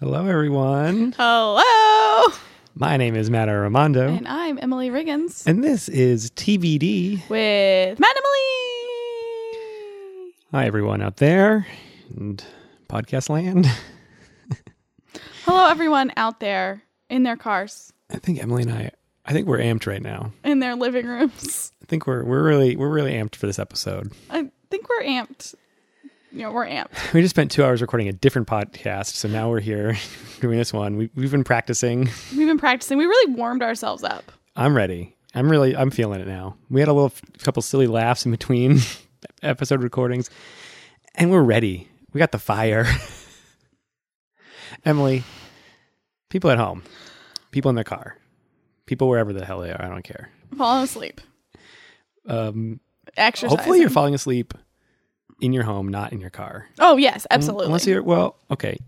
Hello, everyone. Hello. My name is Matt Armando, And I'm Emily Riggins and this is TBD. with Matt and Emily. Hi, everyone out there and podcast land. Hello, everyone out there in their cars, I think Emily and I, I think we're amped right now. in their living rooms. I think we're we're really we're really amped for this episode. I think we're amped. You know, we're amped. We just spent two hours recording a different podcast, so now we're here doing this one. We, we've been practicing. We've been practicing. We really warmed ourselves up. I'm ready. I'm really I'm feeling it now. We had a little couple silly laughs in between episode recordings, and we're ready. We got the fire. Emily, people at home, people in their car, people wherever the hell they are, I don't care. Falling asleep. Um, Exercising. hopefully, you're falling asleep in your home, not in your car. Oh, yes, absolutely. Unless you're well, okay,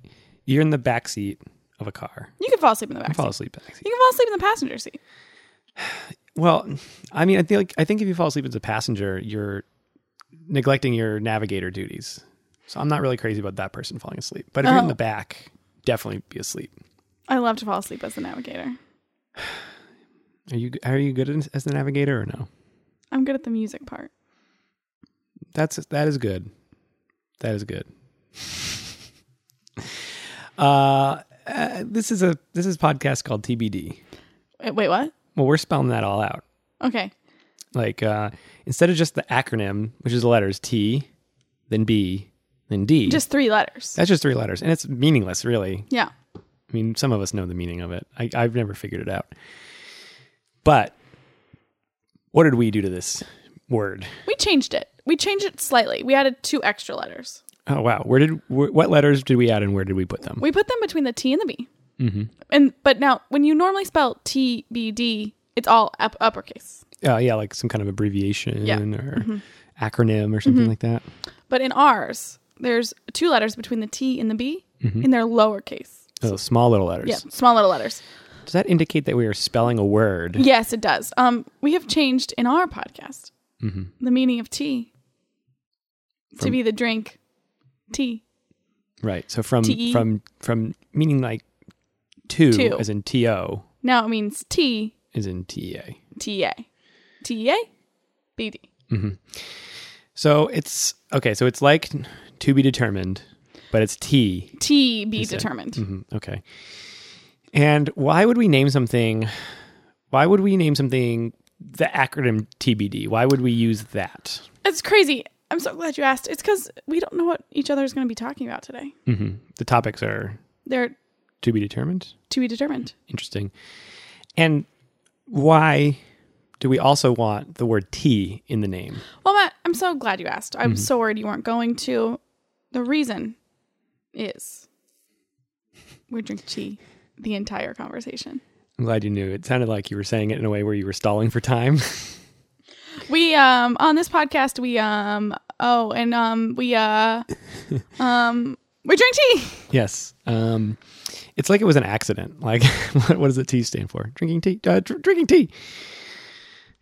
you're in the back seat of a car. you can fall asleep in the back Fall seat. asleep back seat. You can fall asleep in the passenger seat. Well, I mean, I think like, I think if you fall asleep as a passenger, you're neglecting your navigator duties. So I'm not really crazy about that person falling asleep. But if you're in Oh. the back, definitely be asleep. I love to fall asleep as the navigator. Are you are you good as- as the navigator or no? I'm good at the music part. That's that is good. That is good. uh, uh, this is a this is a podcast called TBD. Wait, wait, what? Well, we're spelling that all out. Okay. Like uh, instead of just the acronym, which is the letters T, then B, then D. Just three letters. That's just three letters, and it's meaningless, really. Yeah. I mean, some of us know the meaning of it. I, I've never figured it out. But what did we do to this word? We changed it. We changed it slightly. We added two extra letters. Oh wow, where did wh- what letters did we add, and where did we put them? We put them between the T and the B. Mm-hmm. And but now when you normally spell T B D, it's all up, uppercase. Uh, yeah, like some kind of abbreviation Yeah. Mm-hmm. or acronym or something like that. But in ours, there's two letters between the T and the B, Mm-hmm. and they're lowercase. Oh, small little letters. Yeah, small little letters. Does that indicate that we are spelling a word? Yes, it does. Um, we have changed in our podcast Mm-hmm. the meaning of to be the drink tea. Right. So from T-E. from from meaning like two, Two. as in T O, Now it means T as in T A. T A T A B D. So it's okay. So it's like to be determined, but it's T. T be Is determined. Mhm, Okay. And why would we name something? Why would we name something the acronym TBD? Why would we use that? It's crazy. I'm so glad you asked. It's because we don't know what each other is going to be talking about today. hmm The topics are They're to be determined. to be determined. Interesting. And why do we also want the word tea in the name? Well, Matt, I'm so glad you asked. I Mm-hmm. so worried you weren't going to. The reason is we drink tea the entire conversation. I'm glad you knew. It sounded like you were saying it in a way where you were stalling for time. We um on this podcast we um oh and um we uh um we drink tea. yes. Um, it's like it was an accident. Like, what, what does the T stand for? Drinking tea. Uh, dr- drinking tea.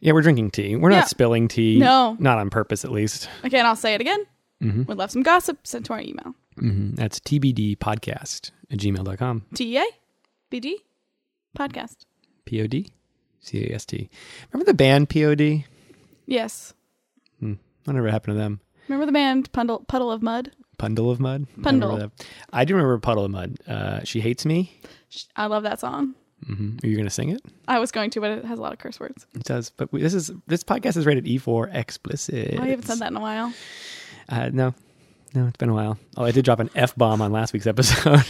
Yeah, we're drinking tea. We're Yeah. not spilling tea. No. Not on purpose, at least. Okay, and I'll say it again. Mhm. We'd love some gossip sent to our email. hmm That's TBD podcast at gmail.com. T E A B D podcast. P O D C A S T. Remember the band POD? Yes. Whatever happened to them? Remember the band Puddle Puddle of Mudd? Pundle of Mud? I Pundle. that. I do remember Puddle of Mudd. Uh, she hates me. I love that song. hmm Are you going to sing it? I was going to, but it has a lot of curse words. It does. But we, this is this podcast is rated E for explicit. I haven't said that in a while. Uh, no, no, it's been a while. Oh, I did drop an f bomb on last week's episode.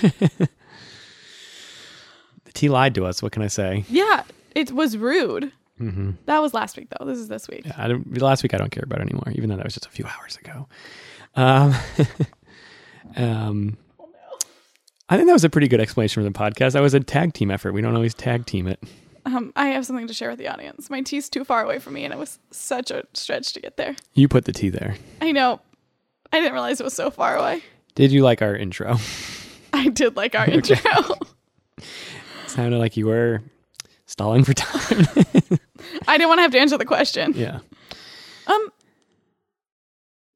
the T lied to us. What can I say? Yeah, it was rude. Hmm That was last week, though. This is this week. I don't, last week I don't care about anymore, even though that was just a few hours ago. Um, um, I think that was a pretty good explanation for the podcast. That was a tag team effort. We don't always tag team it. Um, I have something to share with the audience. My tea's too far away from me, and it was such a stretch to get there. You put the tea there. I know. I didn't realize it was so far away. Did you like our intro? I did like our intro. Sounded like you were stalling for time. I didn't want to have to answer the question. yeah. Um,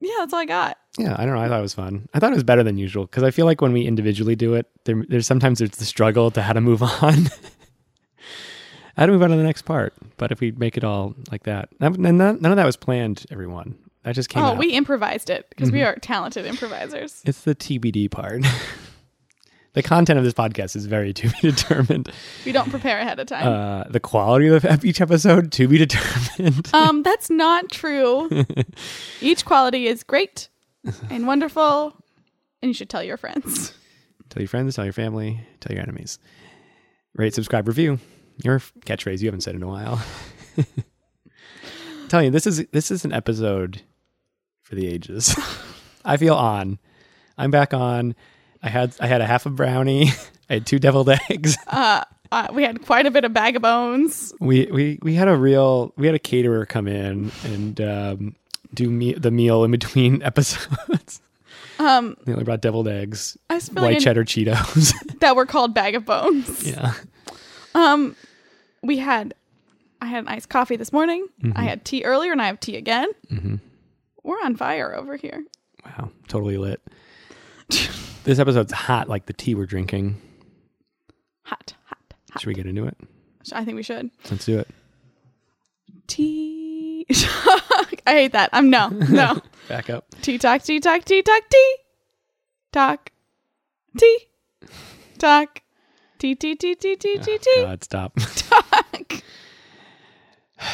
Yeah, that's all I got. Yeah, I don't know. I thought it was fun. I thought it was better than usual because I feel like when we individually do it, there, there's sometimes there's the struggle to how to move on. how to move on to the next part. But if we make it all like that, none, none of that was planned. Everyone, that just came oh, out. we improvised it because Mm-hmm. we are talented improvisers. It's the TBD part. the content of this podcast is very to be determined. We don't prepare ahead of time. Uh, the quality of each episode to be determined. um, that's not true. Each quality is great and wonderful, and you should tell your friends. tell your friends, tell your family, tell your enemies. Rate, subscribe, review. Your catchphrase you haven't said in a while. Tell you this is this is an episode for the ages. I feel on. I'm back on. I had I had a half a brownie. I had two deviled eggs. Uh, uh, we had quite a bit of bag of bones. We we we had a real we had a caterer come in and um, do me, the meal in between episodes. Um, they only brought deviled eggs, I white like cheddar Cheetos. that were called bag of bones. yeah. Um, we had, I had an iced coffee this morning. Mm-hmm. I had tea earlier, and I have tea again. We're on fire over here. Wow, totally lit. This episode's hot like the tea we're drinking. Hot, hot, hot. Should we get into it? I think we should. Let's do it. Tea. I hate that. I'm no, no. Back up. tea talk, tea talk, tea talk, tea talk, tea talk, tea, tea, tea, tea, tea, tea, oh, tea God, stop. talk.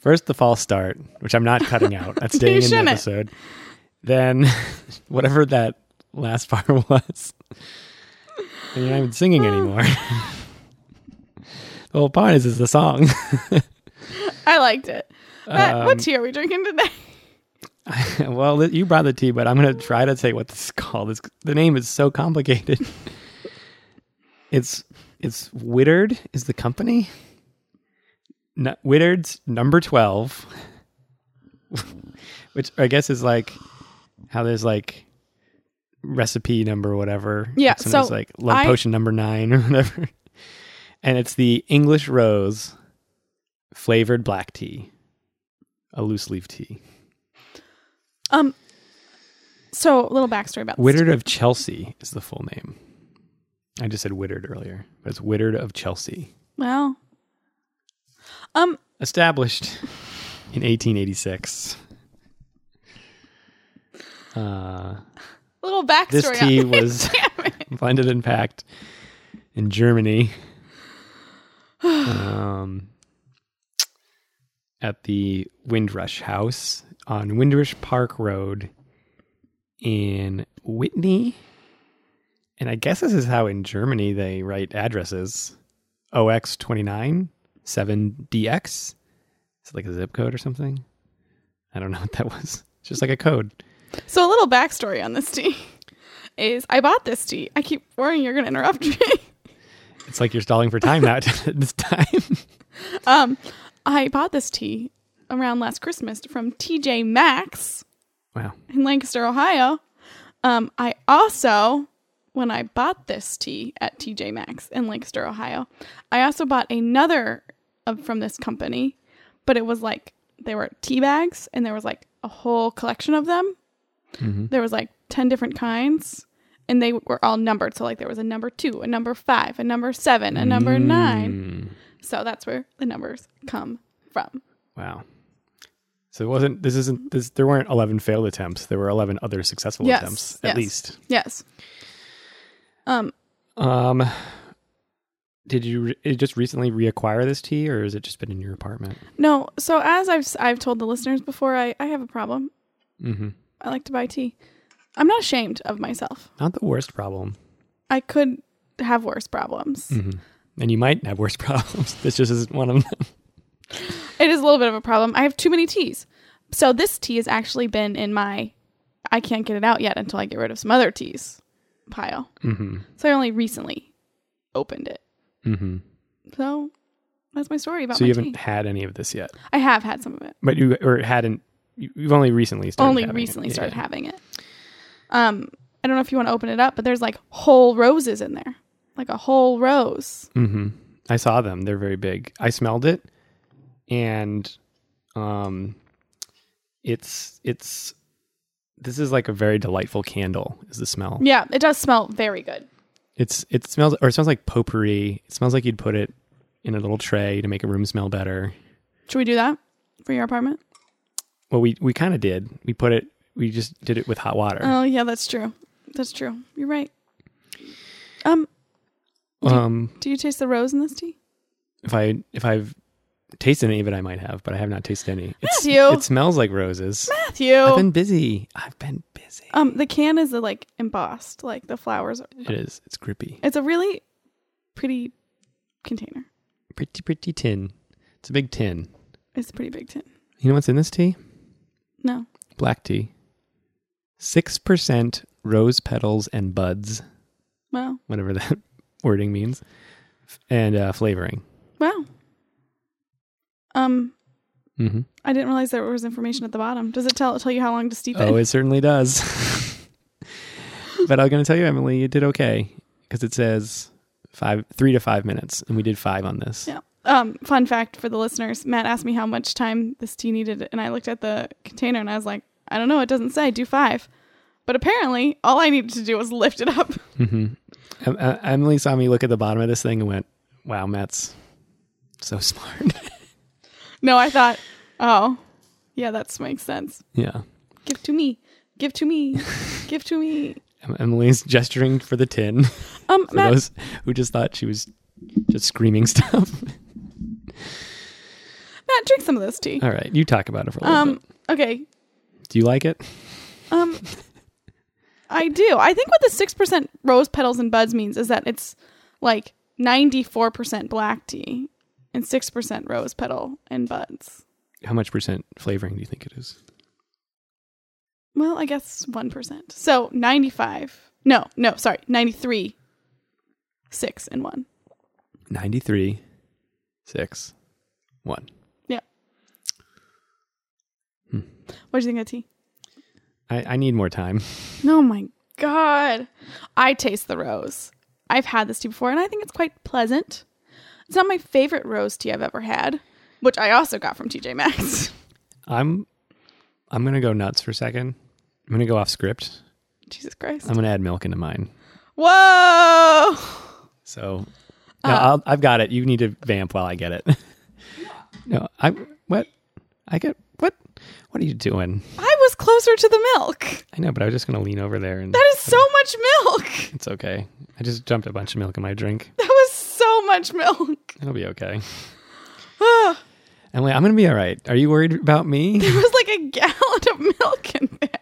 First, the false start, which I'm not cutting out. That's staying in the shouldn't. episode. Then, whatever that last part was. And you're not even singing anymore. the whole point is, is the song. I liked it. Matt, Um, what tea are we drinking today? well, you brought the tea, but I'm going to try to say what this is called. It's, the name is so complicated. it's it's Whittard is the company. No, Whittard's number twelve, which I guess is like how there's like recipe number whatever. Yeah, So so like love I- potion number nine or whatever, and it's the English rose flavored black tea, a loose leaf tea. Um, so a little backstory about this Whittard of Chelsea is the full name. I just said Whittard earlier, but it's Whittard of Chelsea. Well, um, Established in 1886. Uh, a little backstory. this on tea it. was blended and packed in Germany um, at the Windrush House on Windrush Park Road in Witney. And I guess this is how in Germany they write addresses OX29 7DX. Is it like a zip code or something? I don't know what that was. It's just like a code. So a little backstory on this tea is I bought this tea. I keep worrying you're going to interrupt me. It's like you're stalling for time now this time. um, I bought this tea around last Christmas from TJ Maxx wow. in Lancaster, Ohio. Um, I also, when I bought this tea at TJ Maxx in Lancaster, Ohio, I also bought another of, from this company, but it was like they were tea bags and there was like a whole collection of them. Mhm. There was like 10 different kinds and they were all numbered. So like there was a number two, a number five, a number seven, a number nine. Mm, So that's where the numbers come from. wow. So it wasn't. This isn't. This. There weren't eleven failed attempts. There were eleven other successful Yes, attempts, yes. at least. Yes. Um, Um, did you re- just recently reacquire this tea, or has it just been in your apartment? no. So as I've i've told the listeners before, I I have a problem. Mm-hmm. I like to buy tea. I'm not ashamed of myself. Not the worst problem. I could have worse problems. Mm-hmm. And you might have worse problems. this just isn't one of them. It is a little bit of a problem. I have too many teas. So this tea has actually been in my I can't get it out yet until I get rid of some other teas pile. Mm-hmm. So I only recently opened it. Mm-hmm. So that's my story about So you haven't had any of this yet, I have had some of it. but you or hadn't. You- You've only recently started. only having it. recently Yeah. started having it. Um, I don't know if you want to open it up, but there's like whole roses in there, like a whole rose. Mm-hmm. I saw them. They're very big. I smelled it, and um, it's it's this is like a very delightful candle. Is the smell? Yeah, it does smell very good. It's it smells or it smells like potpourri. It smells like you'd put it in a little tray to make a room smell better. Should we do that for your apartment? Well, we we kind of did. We put it. We just did it with hot water. Oh yeah, that's true. That's true. You're right. Um, um, do you taste the rose in this tea? if I if I've tasted any of it, I might have, but I have not tasted any. It's, Matthew! it smells like roses. Matthew. I've been busy. I've been busy. um, the can is uh, like embossed, like the flowers. Are, It is. It's grippy. it's a really pretty container. Pretty pretty tin. It's a big tin. It's a pretty big tin. You know what's in this tea? No. Black tea. Six percent rose petals and buds, Wow. whatever that wording means, and uh, flavoring. Wow. Um, hmm I didn't realize there was information at the bottom. Does it tell tell you how long to steep it? Oh, it? it certainly does. but I'm going to tell you, Emily, you did okay because it says five, three to five minutes, and we did five on this. Yeah. Um, fun fact for the listeners: Matt asked me how much time this tea needed, and I looked at the container and I was like, I don't know. It doesn't say. Do five. But apparently, all I needed to do was lift it up. hmm Em- uh, Emily saw me look at the bottom of this thing and went, "Wow, Matt's so smart." No, I thought, oh, yeah, that makes sense. yeah, Give to me. Give to me. Give to me. Emily's gesturing for the tin Um, for Matt, those who just thought she was just screaming stuff. Matt, drink some of this tea. All right, you talk about it for a little Um, bit. okay. Do you like it? Um, I do. I think what the six percent rose petals and buds means is that it's like ninety four percent black tea and six percent rose petal and buds. How much percent flavoring do you think it is? Well, I guess one percent. So ninety five. No, no, sorry, ninety three. Six and one. 93, 6, 1. Yeah. Hmm. What do you think of tea? I, I need more time. Oh my god. I taste the rose. I've had this tea before and I think it's quite pleasant. It's not my favorite rose tea I've ever had, which I also got from TJ Maxx. I'm I'm gonna go nuts for a second. I'm gonna go off script. Jesus Christ. I'm gonna add milk into mine. Whoa. So no, Uh, I'll, I've got it. You need to vamp while I get it. no, I what? I get what? What are you doing? I was closer to the milk. I know, but I was just gonna lean over there and That is so much milk. it's okay. I just dumped a bunch of milk in my drink. That was so much milk. It'll be okay. Ah, Emily, I'm gonna be all right. Are you worried about me? there was like a gallon of milk in there.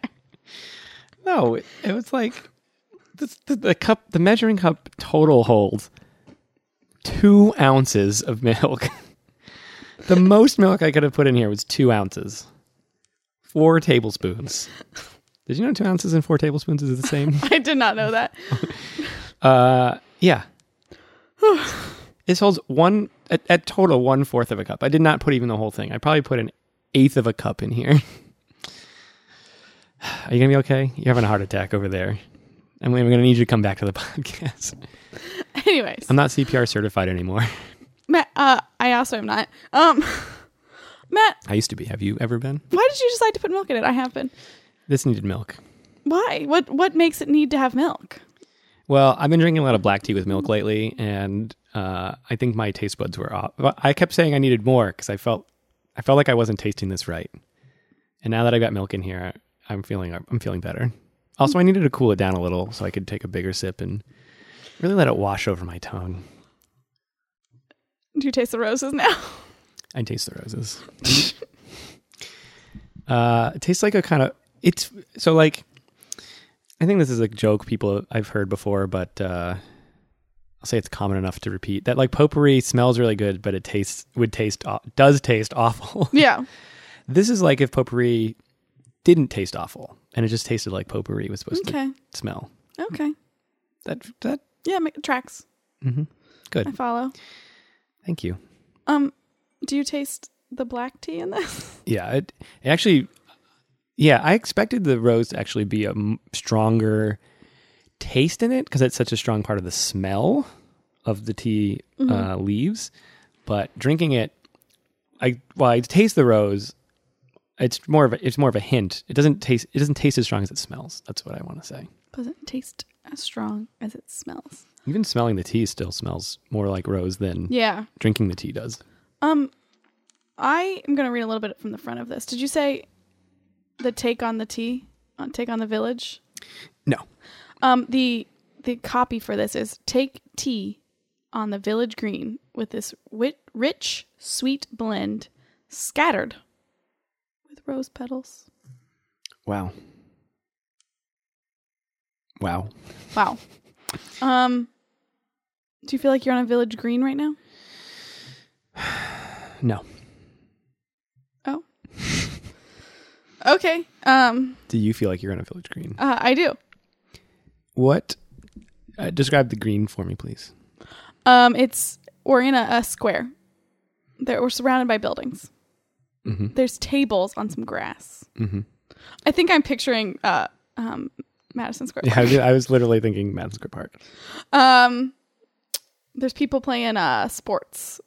No, it, it was like the, the, the cup, the measuring cup total holds two ounces of milk. the most milk I could have put in here was two ounces, four tablespoons. Did you know two ounces and four tablespoons is the same? I did not know that. uh, yeah. this holds one at, at total one fourth of a cup. I did not put even the whole thing. I probably put an eighth of a cup in here. Are you gonna be okay? You're having a heart attack over there. Emily, I'm gonna need you to come back to the podcast. Anyways, I'm not CPR certified anymore. Matt, uh, I also am not. Um, Matt, I used to be. Have you ever been? why did you decide to put milk in it? I have been. This needed milk. Why? What What makes it need to have milk? Well, I've been drinking a lot of black tea with milk lately, and uh, I think my taste buds were off. Well, I kept saying I needed more because I felt, I felt like I wasn't tasting this right. And now that I got milk in here, I'm feeling, I'm feeling better. Also, I needed to cool it down a little so I could take a bigger sip and really let it wash over my tongue. Do you taste the roses now? I taste the roses. uh, it tastes like a kind of it's so like. I think this is a joke people I've heard before, but uh, I'll say it's common enough to repeat that like potpourri smells really good, but it tastes would taste does taste awful. yeah. this is like if potpourri didn't taste awful and it just tasted like potpourri was supposed Okay. to smell. Okay. That that Yeah, make tracks. mhm. good. I follow. Thank you. Um, do you taste the black tea in this? Yeah, it, it actually, yeah, I expected the rose to actually be a m- stronger taste in it because it's such a strong part of the smell of the tea uh, leaves. But drinking it, I while I taste the rose, it's more of a it's more of a hint. It doesn't taste it doesn't taste as strong as it smells. That's what I want to say. Doesn't taste as strong as it smells. Even smelling the tea still smells more like rose than Yeah. drinking the tea does. Um, I am going to read a little bit from the front of this. Did you say the take on the tea, on take on the village? No. Um, the the copy for this is take tea on the village green with this wit- rich, sweet blend scattered rose petals. Wow. Wow. Wow. Um, do you feel like you're on a village green right now? No. Oh. okay. Um, Do you feel like you're on a village green? uh, I do. What? Uh, describe the green for me, please. Um, it's we're in a, a square. There, we're surrounded by buildings. Mm-hmm. There's tables on some grass. Mm-hmm. I think I'm picturing uh, um, Madison Square. Yeah, I Park. was, I was literally thinking Madison Square Park. Um, there's people playing uh sports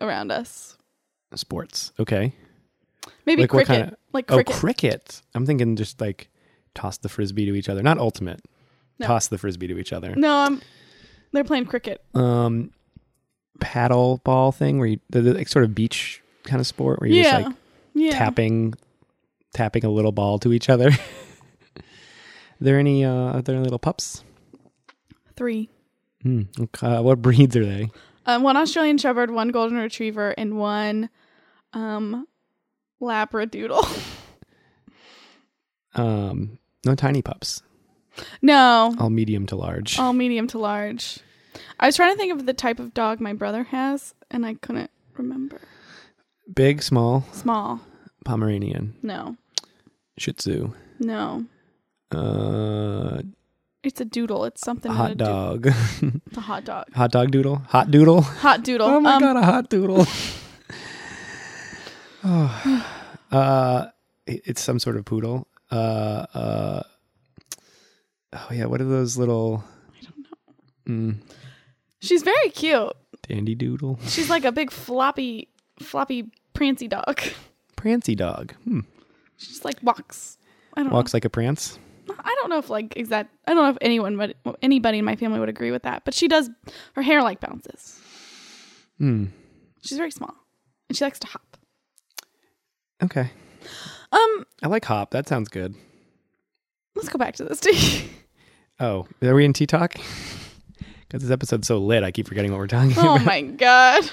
around us. Sports. Okay. Maybe Like cricket, kinda- like Oh, cricket. cricket. I'm thinking just like toss the frisbee to each other. Not ultimate. No. Toss the frisbee to each other. no, um, they're playing cricket. Um, paddle ball thing where you the, the like, sort of beach kind of sport where you're yeah, just like yeah. tapping, tapping a little ball to each other. are there any? Uh, are there any little pups? Three. Hmm. okay. Uh, what breeds are they? Um, one Australian Shepherd, one Golden Retriever, and one um Labradoodle. Um, no tiny pups. no, All medium to large. all medium to large. I was trying to think of the type of dog my brother has, and I couldn't remember. Big, small, Small. Pomeranian, No. Shih Tzu, No. uh, It's a doodle. It's something. in a hot doo- dog, It's a hot dog. hot dog doodle, hot doodle. Hot doodle. Oh my um, god, a hot doodle. oh, uh, it- it's some sort of poodle. Uh, uh, oh yeah, what are those little? I don't know. Mm, She's very cute. dandy doodle, She's like a big floppy, floppy, prancy dog. prancy dog. Hmm. She just like walks. I don't Walks like a prance. I don't know if like exact. I don't know if anyone, but anybody in my family would agree with that. But she does. Her hair like bounces. Hmm. She's very small, and she likes to hop. Okay, Um, I like hop. That sounds good. let's go back to this tea. Oh, are we in tea talk? Because this episode's so lit, I keep forgetting what we're talking oh about. my god.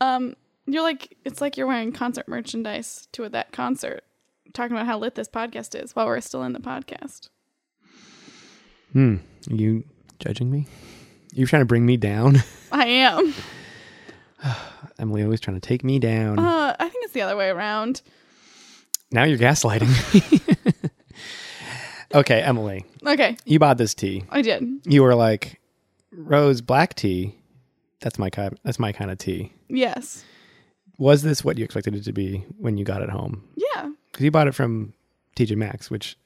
Um, you're like it's like you're wearing concert merchandise to that concert, talking about how lit this podcast is while we're still in the podcast. Hmm. Are you judging me? You're trying to bring me down. I am. Emily always trying to take me down. Uh, I think it's the other way around. Now you're gaslighting me. okay, Emily, Okay, you bought this tea. I did. You were like, Rose black tea. That's my kind. That's my kind of tea. Yes. Was this what you expected it to be when you got it home? Yeah. Because you bought it from TJ Maxx, which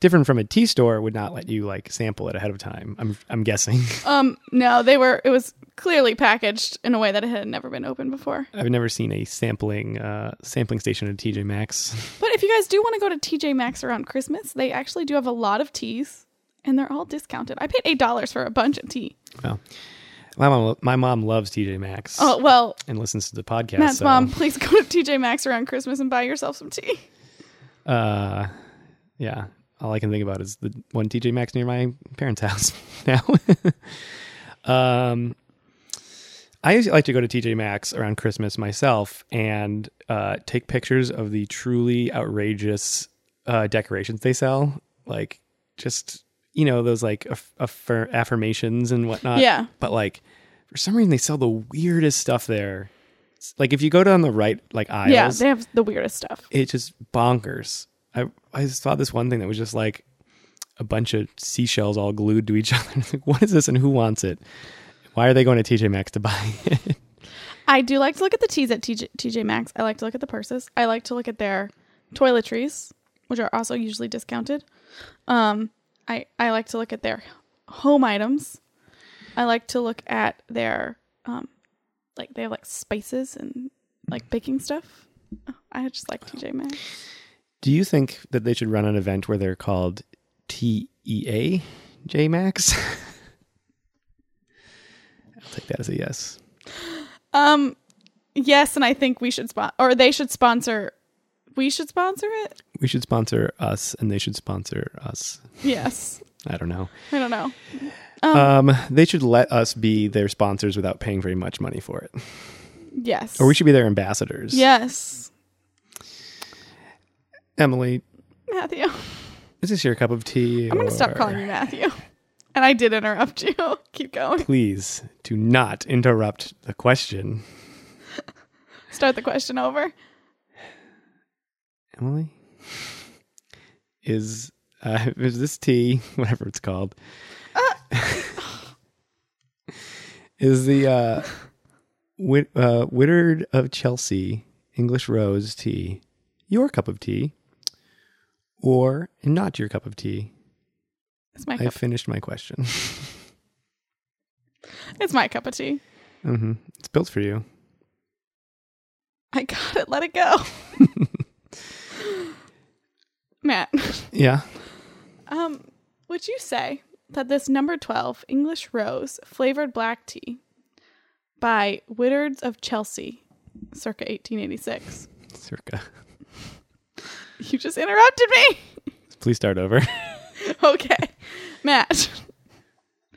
different from a tea store would not let you like sample it ahead of time. I'm I'm guessing. Um. No, they were. It was clearly packaged in a way that it had never been opened before. I've never seen a sampling uh, sampling station at TJ Maxx. But if you guys do want to go to TJ Maxx around Christmas, they actually do have a lot of teas, and they're all discounted. I paid eight dollars for a bunch of tea. Well, my mom my mom loves TJ Maxx Oh well, and listens to the podcast. Matt's so, mom, please go to TJ Maxx around Christmas and buy yourself some tea. Uh, yeah. All I can think about is the one TJ Maxx near my parents' house now. um, I usually like to go to TJ Maxx around Christmas myself and uh, take pictures of the truly outrageous uh, decorations they sell, like just you know those like aff- affir- affirmations and whatnot. Yeah. But like for some reason they sell the weirdest stuff there. It's- Like if you go down the right like aisles, Yeah, they have the weirdest stuff. it's just bonkers. I I saw this one thing that was just like a bunch of seashells all glued to each other. Like, what is this and who wants it? Why are they going to TJ Maxx to buy it? I do like to look at the teas at TJ, TJ Maxx. I like to look at the purses. I like to look at their toiletries, which are also usually discounted. Um, I I like to look at their home items. I like to look at their um, like they have like spices and like baking stuff. Oh, I just like TJ Maxx. Do you think that they should run an event where they're called TEA J Max? I'll take that as a yes. Um, yes, and I think we should spot or they should sponsor. We should sponsor it. We should sponsor us, and they should sponsor us. Yes. I don't know. I don't know. Um, they should let us be their sponsors without paying very much money for it, Yes. or we should be their ambassadors. Yes, Emily, Matthew. is this your cup of tea? I'm gonna stop calling you Matthew. And I did interrupt you. Keep going. Please do not interrupt the question, Start the question over. Emily. Is uh, is this tea, whatever it's called, is the uh, Whit, uh, Whittard of Chelsea English Rose tea your cup of tea, or not your cup of tea? It's my I cup. finished my question. It's my cup of tea. hmm It's built for you. I got it. Let it go. Matt, Yeah. um, would you say that this number 12 English Rose flavored black tea by Whittards of Chelsea, circa 1886? Circa. You just interrupted me. Please start over. okay. Matt,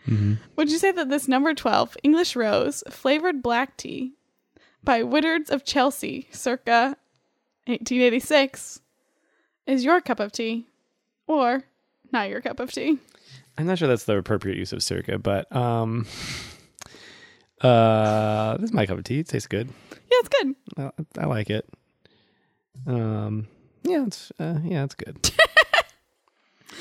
hmm would you say that this number 12 English Rose flavored black tea by Whittards of Chelsea, circa 1886, is your cup of tea or not your cup of tea? I'm not sure that's the appropriate use of circa, but um, uh, this is my cup of tea. It tastes good. Yeah, it's good. I, I like it. Um, yeah, it's uh, yeah, it's good.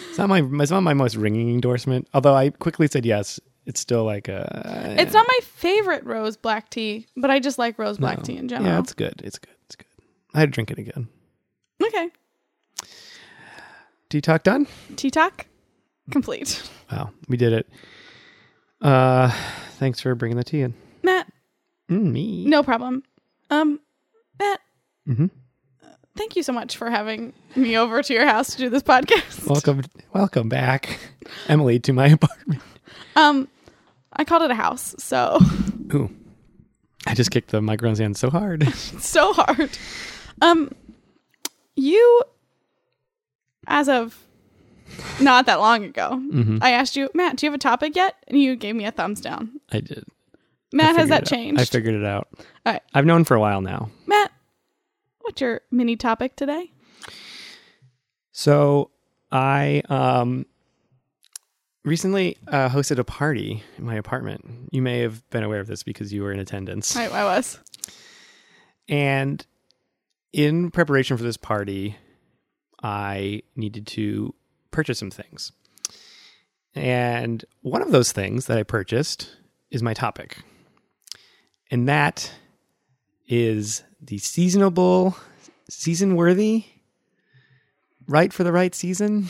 it's not my it's not my most ringing endorsement. Although I quickly said yes, it's still like a. It's not my favorite rose black tea, but I just like rose black no. tea in general. Yeah, it's good. It's good. It's good. I had to drink it again. okay. Tea talk done. Tea talk complete. Wow, we did it. Uh, thanks for bringing the tea in. Matt, Mm, me. no problem. Um, Matt, hmm thank you so much for having me over to your house to do this podcast. Welcome, welcome back, Emily, to my apartment. Um, I called it a house, so Ooh, I just kicked the microphone stand so hard. so hard. Um, you, as of not that long ago, hmm I asked you, Matt, do you have a topic yet? And you gave me a thumbs down. I did. I Matt, has that changed? I figured it out. All right. I've known for a while now. Matt, what's your mini topic today? So I um recently uh, hosted a party in my apartment. You may have been aware of this because you were in attendance. I, I was. And in preparation for this party, I needed to purchase some things. And one of those things that I purchased is my topic. And that is the seasonable, season worthy, right for the right season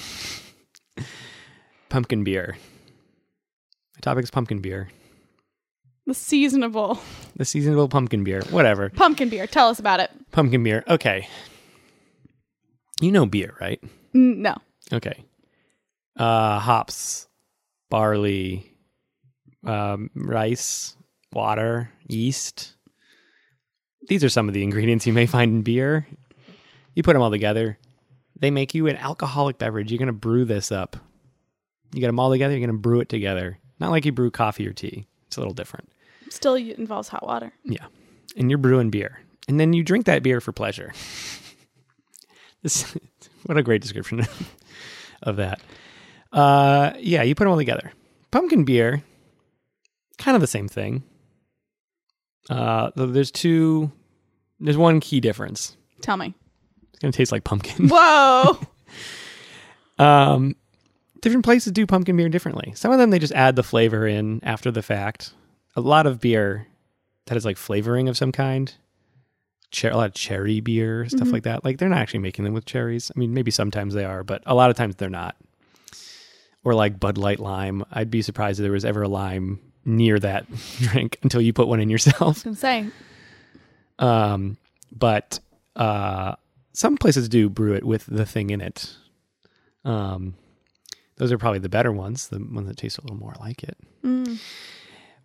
pumpkin beer. My topic is pumpkin beer. The seasonable The seasonable pumpkin beer. Whatever. pumpkin beer. Tell us about it. Pumpkin beer. Okay. You know beer, right? No. Okay. Uh hops, barley, um, rice, water, yeast. These are some of the ingredients you may find in beer. You put them all together, they make you an alcoholic beverage. You're going to brew this up. You get them all together, you're going to brew it together. Not like you brew coffee or tea. It's a little different. Still involves hot water. Yeah. And you're brewing beer. And then you drink that beer for pleasure. This what a great description of that. Uh yeah, you put them all together. Pumpkin beer, kind of the same thing. Uh there's two there's one key difference. Tell me. It's gonna taste like pumpkin. Whoa. Um, different places do pumpkin beer differently. Some of them they just add the flavor in after the fact. A lot of beer that is like flavoring of some kind, cher- a lot of cherry beer stuff Mhm. like that. Like they're not actually making them with cherries. I mean, maybe sometimes they are, but a lot of times they're not. Or like Bud Light lime. I'd be surprised if there was ever a lime near that drink until you put one in yourself. I was gonna Um, but uh, some places do brew it with the thing in it. Um, those are probably the better ones, the ones that taste a little more like it. Mm.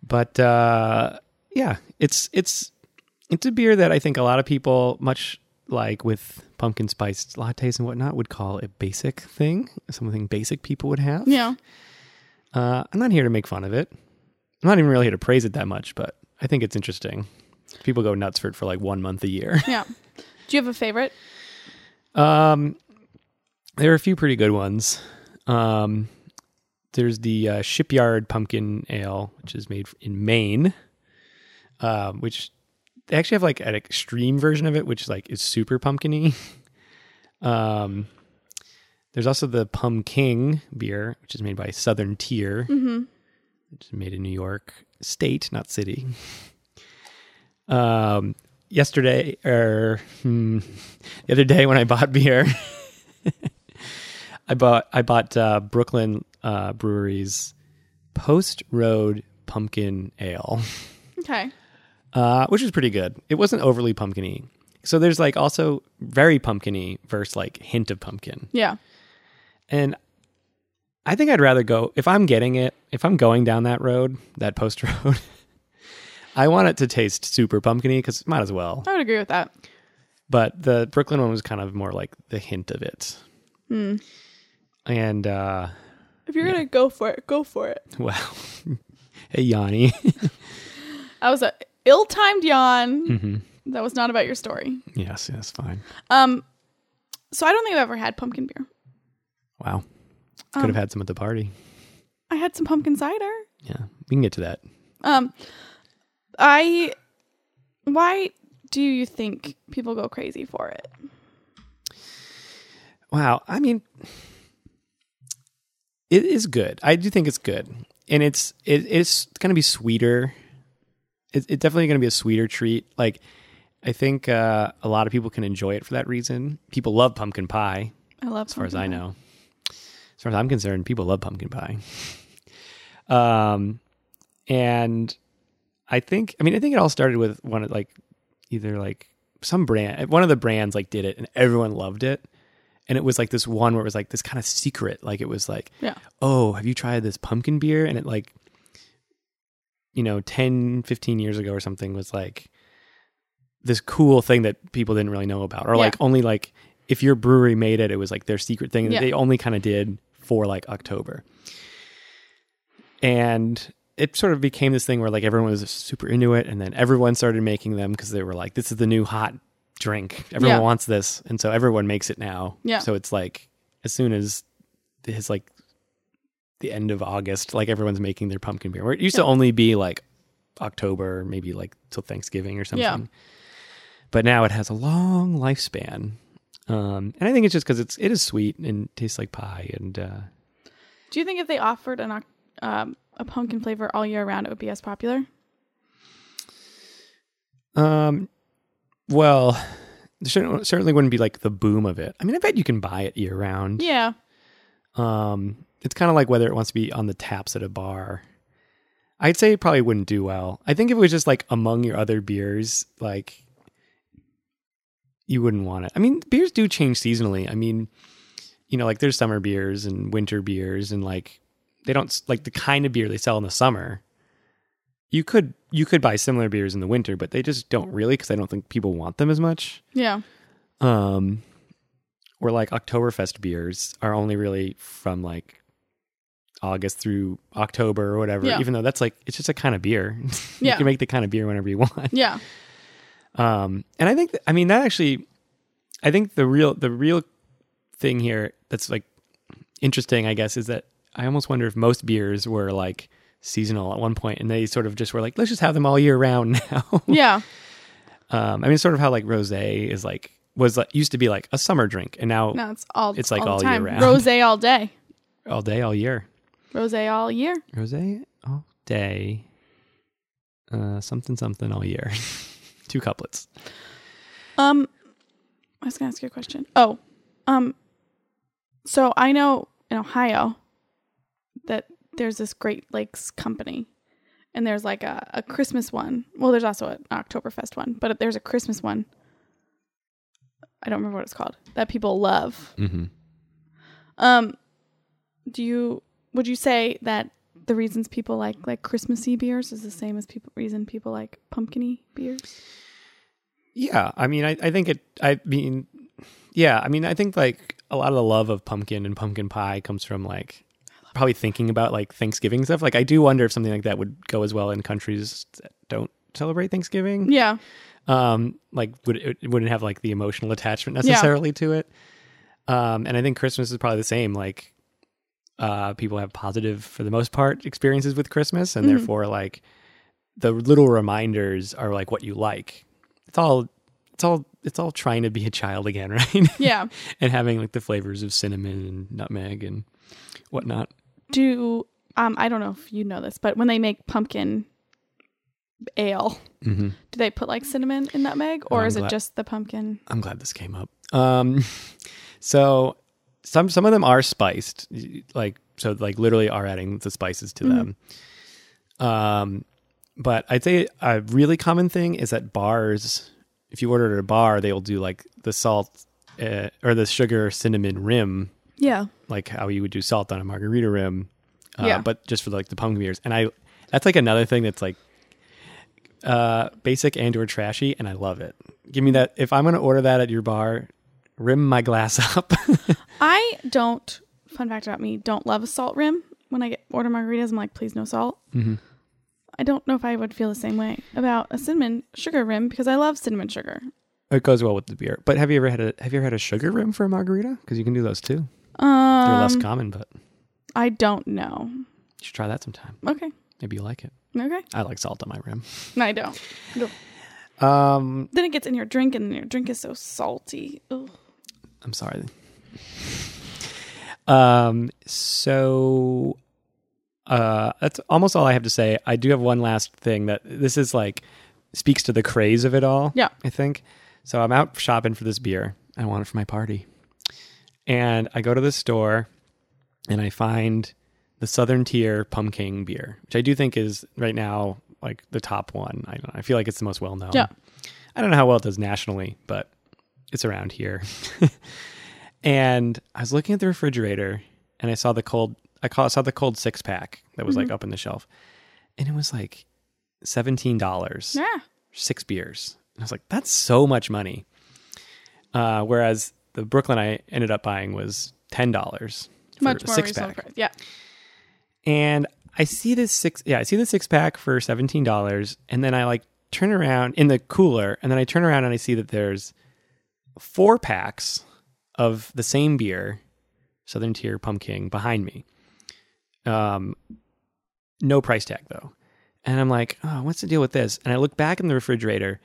But uh, yeah, it's it's it's a beer that I think a lot of people, much like with pumpkin spiced lattes and whatnot, would call a basic thing, something basic people would have. Yeah. Uh, I'm not here to make fun of it. I'm not even really here to praise it that much, but I think it's interesting. People go nuts for it for like one month a year. Yeah. Do you have a favorite? Um, there are a few pretty good ones. Um, there's the uh, Shipyard Pumpkin Ale, which is made in Maine. Um, which they actually have like an extreme version of it, which like is super pumpkiny. um, there's also the Pumking beer, which is made by Southern Tier, Mm-hmm. which is made in New York State, not city. Um, yesterday or hmm, the other day when I bought beer, I bought I bought uh, Brooklyn uh, Brewery's Post Road Pumpkin Ale, Okay. Uh, which was pretty good. It wasn't overly pumpkiny. So there's like also very pumpkiny versus like hint of pumpkin. Yeah. And I think I'd rather go if I'm getting it, if I'm going down that road, that post road, I want it to taste super pumpkiny because might as well. I would agree with that. But the Brooklyn one was kind of more like the hint of it. Hmm. And uh If you're gonna go for it, go for it. well, hey Yanni. I was a ill-timed yawn. hmm That was not about your story. Yes, yes, fine. Um, so I don't think I've ever had pumpkin beer. Wow. Could Um, have had some at the party. I had some pumpkin cider. Yeah, we can get to that. Um, I. Why do you think people go crazy for it? Wow. I mean, it is good. I do think it's good, and it's it, it's going to be sweeter. It, it's definitely going to be a sweeter treat. Like, I think uh, a lot of people can enjoy it for that reason. People love pumpkin pie, I love. as far as I know. As far as I'm concerned, people love pumpkin pie. Um, and I think, I mean, I think it all started with one of like either like some brand, one of the brands like did it, and everyone loved it. And it was like this one where it was like this kind of secret, like it was like, Yeah. oh, have you tried this pumpkin beer? And it like, you know, 10, 15 years ago or something was like this cool thing that people didn't really know about, or Yeah. like only like if your brewery made it, it was like their secret thing that Yeah. they only kind of did for like October. And it sort of became this thing where like everyone was super into it, and then everyone started making them because they were like, this is the new hot drink. Everyone Yeah. wants this, and so everyone makes it now. Yeah. So it's like as soon as it's like the end of August, like everyone's making their pumpkin beer. Where it used to only be like October, maybe like till Thanksgiving or something. Yeah. But now it has a long lifespan. Um, and I think it's just because it's it is sweet and tastes like pie, and uh, Do you think if they offered an um, a pumpkin flavor all year round, it would be as popular? um, well, there certainly wouldn't be like the boom of it. I mean, I bet you can buy it year round. Yeah. Um, it's kind of like whether it wants to be on the taps at a bar. I'd say it probably wouldn't do well. I think if it was just like among your other beers, like you wouldn't want it. I mean, beers do change seasonally. I mean, you know, like there's summer beers and winter beers, and like they don't like the kind of beer they sell in the summer. You could you could buy similar beers in the winter, but they just don't really because I don't think people want them as much Yeah. um or like Oktoberfest beers are only really from like August through October or whatever, Yeah. even though that's like it's just a kind of beer. you Yeah. can make the kind of beer whenever you want. Yeah. Um and I think th- I mean that actually I think the real the real thing here that's like interesting I guess is that I almost wonder if most beers were like seasonal at one point and they sort of just were like let's just have them all year round now. Yeah. um I mean sort of how like rosé is like was like used to be like a summer drink and now No, it's all. It's like all, all year time. round. Rose all day. all day, all year. Rose all year. Rosé all day. Uh, something something all year. Two couplets. Um, I was gonna ask you a question. Oh, um, so I know in Ohio that there's this Great Lakes company, and there's like a, a Christmas one. Well, there's also an Oktoberfest one, but there's a Christmas one I don't remember what it's called that people love. Mm-hmm. Um, do you would you say that the reasons people like like Christmassy beers is the same as people reason people like pumpkiny beers? Yeah, I mean, I, I think it. I mean, yeah, I mean, I think like a lot of the love of pumpkin and pumpkin pie comes from like probably thinking about like Thanksgiving stuff. Like, I do wonder if something like that would go as well in countries that don't celebrate Thanksgiving. Yeah. Um, like, would it, wouldn't have like the emotional attachment Yeah. necessarily to it. Um, and I think Christmas is probably the same. Like, uh, people have positive, for the most part, experiences with Christmas, and Mhm. therefore, like, the little reminders are like what you like. It's all, it's all, it's all trying to be a child again, right? Yeah. and having like the flavors of cinnamon and nutmeg and whatnot. do um I don't know if you know this, but when they make pumpkin ale, Mm-hmm. do they put like cinnamon and nutmeg, or is it just the pumpkin? I'm glad this came up. Um, so some some of them are spiced, like so, like literally are adding the spices to them. Um, but I'd say a really common thing is that bars, if you order at a bar, they will do like the salt uh, or the sugar cinnamon rim, Yeah. like how you would do salt on a margarita rim. Uh, Yeah. But just for like the pumpkin beers, and I that's like another thing that's like uh basic and or trashy and i love it give me that if i'm gonna order that at your bar rim my glass up I don't. Fun fact about me: don't love a salt rim. When I get order margaritas, I'm like, please no salt. mm-hmm. I don't know if I would feel the same way about a cinnamon sugar rim because I love cinnamon sugar. it goes well with the beer but have you ever had a have you ever had a sugar rim for a margarita because you can do those too Um, they're less common but I don't know. You should try that sometime Okay. maybe you like it Okay. i like salt on my rim No, I don't. um Then it gets in your drink, and your drink is so salty. Ugh. i'm sorry um so uh that's almost all i have to say i do have one last thing that this is like speaks to the craze of it all Yeah. i think so i'm out shopping for this beer i want it for my party and i go to the store and i find the southern tier pumpkin beer which i do think is right now like the top one i don't know i feel like it's the most well known Yeah. i don't know how well it does nationally but it's around here and i was looking at the refrigerator and i saw the cold i call, saw the cold six pack that was like up in the shelf and it was like $17 Yeah. six beers. And I was like, that's so much money. Uh, whereas the Brooklyn I ended up buying was ten dollars Much more six reasonable pack. price. Yeah. And I see this six yeah, I see the six pack for seventeen dollars, and then I like turn around in the cooler, and then I turn around and I see that there's four packs of the same beer, Southern Tier Pumpkin, behind me. Um, no price tag though, and I'm like, oh, what's the deal with this? And I look back in the refrigerator.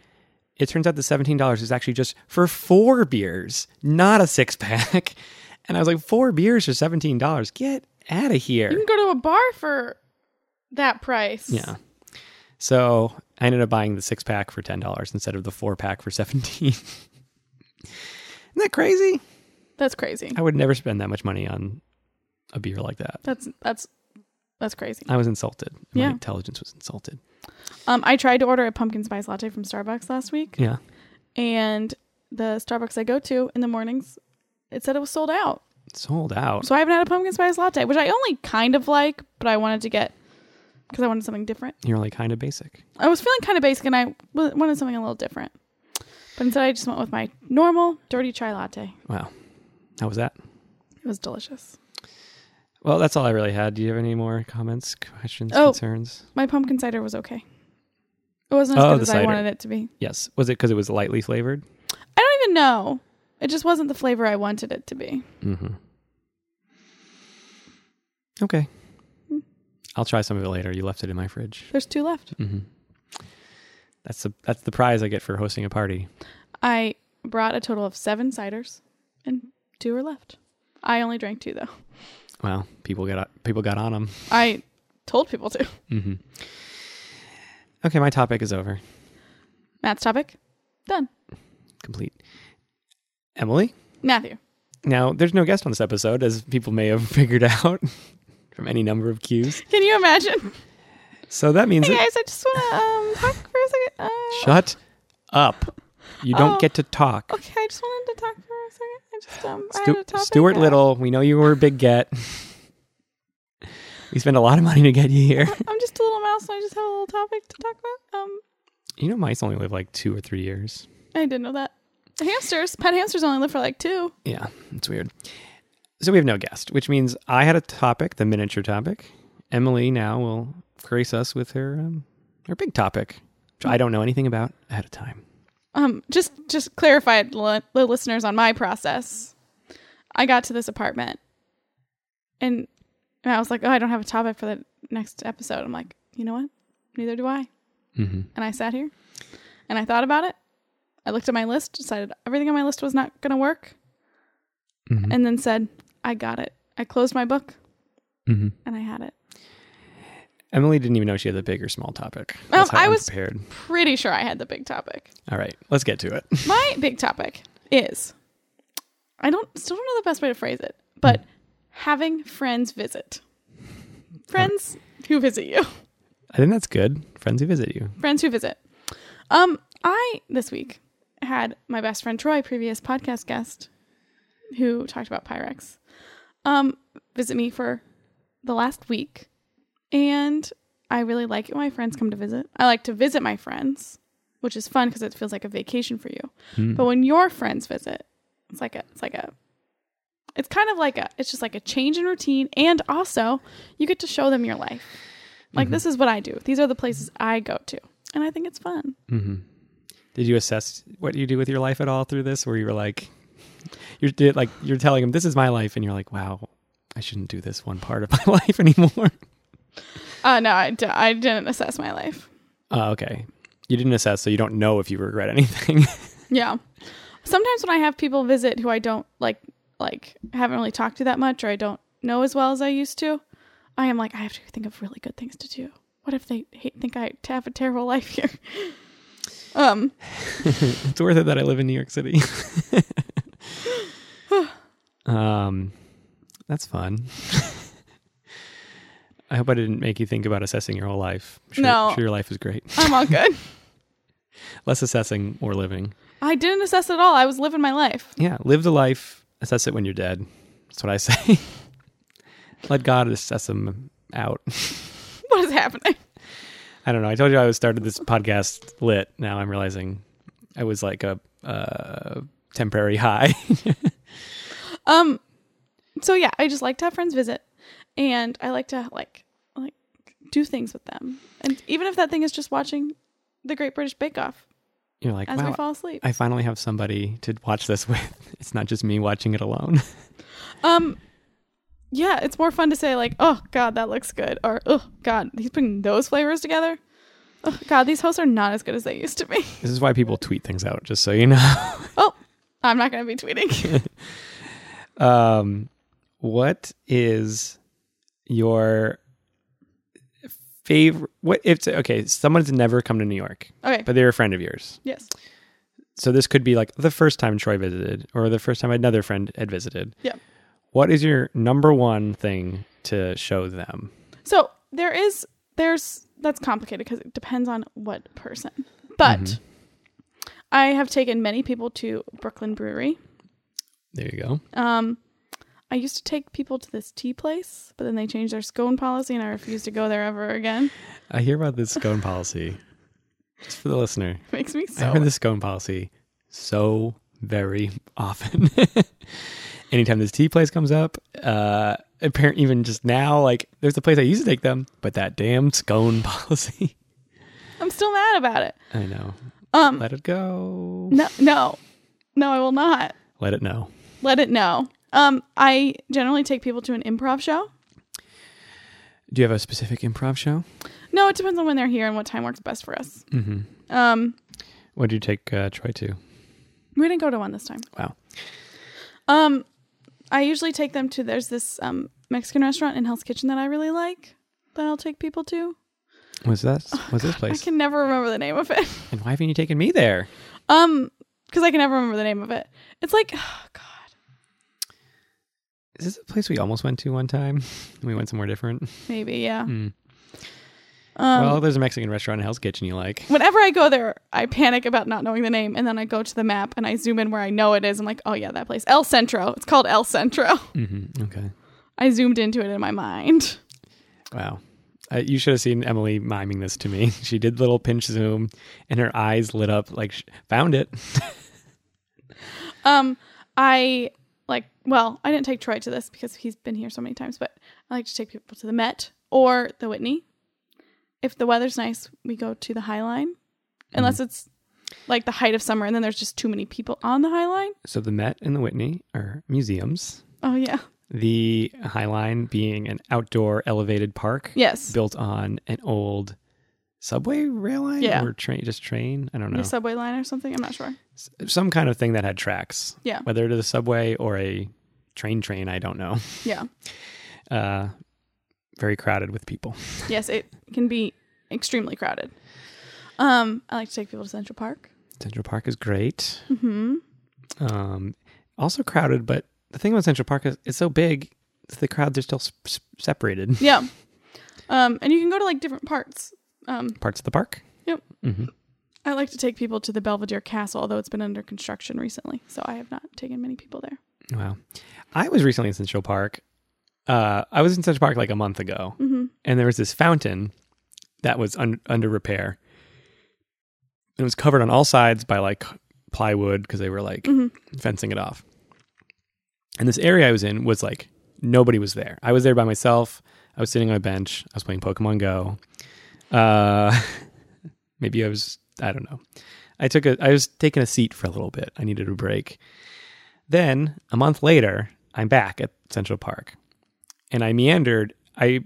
It turns out the seventeen dollars is actually just for four beers, not a six pack. And I was like, four beers for seventeen dollars. Get out of here. You can go to a bar for that price. Yeah. So I ended up buying the six pack for ten dollars instead of the four pack for seventeen. Isn't that crazy? That's crazy. I would never spend that much money on a beer like that. That's that's that's crazy. I was insulted. My Yeah. intelligence was insulted. Um, I tried to order a pumpkin spice latte from Starbucks last week, Yeah. and the Starbucks I go to in the mornings, it said it was sold out. Sold out. So I haven't had a pumpkin spice latte, which I only kind of like, but I wanted to get because I wanted something different. You're like kind of basic. I was feeling kind of basic, and I wanted something a little different. But instead, I just went with my normal dirty chai latte. Wow. How was that? It was delicious. Well, that's all I really had. Do you have any more comments, questions, Oh. concerns? My pumpkin cider was okay. It wasn't as Oh, good as I wanted it to be. Yes. Was it because it was lightly flavored? I don't even know. It just wasn't the flavor I wanted it to be. Mm-hmm. Okay. Hmm. I'll try some of it later. You left it in my fridge. There's two left. Mm-hmm. That's the that's the prize I get for hosting a party. I brought a total of seven ciders, and two are left. I only drank two though. Well, people got people got on them. I told people to. Mm-hmm. Okay, my topic is over. Matt's topic done. Complete. Emily. Matthew. Now, there's no guest on this episode, as people may have figured out from any number of cues. Can you imagine? So that means Hey guys, I just want to um, talk for a second. Uh, shut up. You don't Oh. get to talk. Okay, I just wanted to talk for a second. I just um, I had a topic. Stuart Little, we know you were a big get. we spent a lot of money to get you here. I'm just a little mouse, and I just have a little topic to talk about. Um, You know, mice only live like two or three years. I didn't know that. Hamsters, pet hamsters only live for like two. Yeah, it's weird. So we have no guest, which means I had a topic, the miniature topic. Emily now will grace us with her um, her big topic, which I don't know anything about ahead of time. Um, just just clarify the listeners on my process. I got to this apartment, and, and I was like, "Oh, I don't have a topic for the next episode." I'm like, "You know what? Neither do I." Mm-hmm. And I sat here, and I thought about it. I looked at my list, decided everything on my list was not going to work, Mm-hmm. and then said, "I got it." I closed my book, mm-hmm. and I had it. Emily didn't even know she had the big or small topic. Um, I was- unprepared. Pretty sure I had the big topic. All right, let's get to it. My big topic is I don't still don't know the best way to phrase it, but having friends visit. Friends who visit you. I think that's good. Friends who visit you. Friends who visit. Um, I this week had my best friend Troy, previous podcast guest, who talked about Pyrex, um, visit me for the last week. And I really like it when my friends come to visit. I like to visit my friends, which is fun because it feels like a vacation for you. Hmm. But when your friends visit, it's like a it's like a it's kind of like a it's just like a change in routine and also you get to show them your life. Like this is what I do. These are the places I go to. And I think it's fun. hmm Did you assess what you do with your life at all through this, where you were like, you're did, like you're telling them this is my life, and you're like, wow, I shouldn't do this one part of my life anymore. Uh no, I, d- I didn't assess my life. Oh, okay. You didn't assess, so you don't know if you regret anything. Yeah. Sometimes when I have people visit who I don't like like haven't really talked to that much or I don't know as well as I used to, I am like I have to think of really good things to do. What if they hate, think I have a terrible life here? Um, it's worth it that I live in New York City. um, that's fun. I hope I didn't make you think about assessing your whole life. Sure, No. sure your life is great. I'm all good. Less assessing, more living. I didn't assess at all. I was living my life. Yeah, live the life. Assess it when you're dead. That's what I say. Let God assess them out. What is happening? I don't know. I told you I was started this podcast lit. Now I'm realizing I was like a uh, temporary high. Um, so yeah, I just like to have friends visit, and I like to like like do things with them, and even if that thing is just watching the Great British Bake Off You're like, as we fall asleep. I finally have somebody to watch this with. It's not just me watching it alone. Um, yeah, it's more fun to say like, "Oh God, that looks good," or "Oh God, he's putting those flavors together." Oh God, these hosts are not as good as they used to be. this is why people tweet things out, just so you know. Oh, I'm not going to be tweeting. Um, what is your favorite? What if okay? Someone's never come to New York, Okay. but they're a friend of yours. yes. So this could be like the first time Troy visited, or the first time another friend had visited. Yep. What is your number one thing to show them? So there is there's that's complicated because it depends on what person. But Mhm. I have taken many people to Brooklyn Brewery. There you go. Um, I used to take people to this tea place, but then they changed their scone policy, and I refused to go there ever again. I hear about this scone policy. Just for the listener, It makes me I so. heard this scone policy so very often. Anytime this tea place comes up, uh, apparent even just now, like there's a place I used to take them, but that damn scone policy. I'm still mad about it. I know. Um, Let it go. no, no, no, I will not Let it know. let it know. Um, I generally take people to an improv show. Do you have a specific improv show? No, it depends on when they're here and what time works best for us. Mm-hmm. Um, What did you take uh, Troy to? we didn't go to one this time. Wow. Um, I usually take them to there's this um Mexican restaurant in Hell's Kitchen that I really like that I'll take people to. What's that? What's this place? I can never remember the name of it. And why haven't you taken me there? Um, because I can never remember the name of it. It's like, oh God, Is this a place we almost went to one time? We went somewhere different. maybe yeah. Hmm. Um, well, there's a Mexican restaurant in Hell's Kitchen you like. whenever I go there, I panic about not knowing the name, and then I go to the map and I zoom in where I know it is. I'm like, oh yeah, that place, El Centro. It's called El Centro. hmm Okay. I zoomed into it in my mind. Wow. Uh, you should have seen Emily miming this to me. She did little pinch zoom, and her eyes lit up like sh- found it. Um, I like. Well, I didn't take Troy to this because he's been here so many times, but I like to take people to the Met or the Whitney. If the weather's nice, we go to the High Line, unless it's like the height of summer, and then there's just too many people on the High Line. So the Met and the Whitney are museums. Oh yeah, The High Line being an outdoor elevated park yes, built on an old subway rail line Yeah. or train, just train. I don't know. the subway line or something. I'm not sure. S- Some kind of thing that had tracks. Yeah. Whether it is a subway or a train train, I don't know. Yeah, Uh, very crowded with people. yes, it can be extremely crowded. Um, I like to take people to Central Park. Central Park is great. Hmm. Um, also crowded, but the thing about Central Park is it's so big, the crowds are still s- separated. Yeah. Um, and you can go to like different parts. Um, Parts of the park. Yep. Mm-hmm. I like to take people to the Belvedere Castle, although it's been under construction recently, so I have not taken many people there. Wow. I was recently in Central Park. Uh, I was in Central Park like a month ago, Mm-hmm. and there was this fountain that was un- under repair. It was covered on all sides by like plywood because they were like Mhm. fencing it off. And this area I was in was like nobody was there. I was there by myself. I was sitting on a bench. I was playing Pokemon Go. Uh, maybe I was. I don't know. I took a. I was taking a seat for a little bit. I needed a break. Then a month later, I'm back at Central Park, and I meandered. I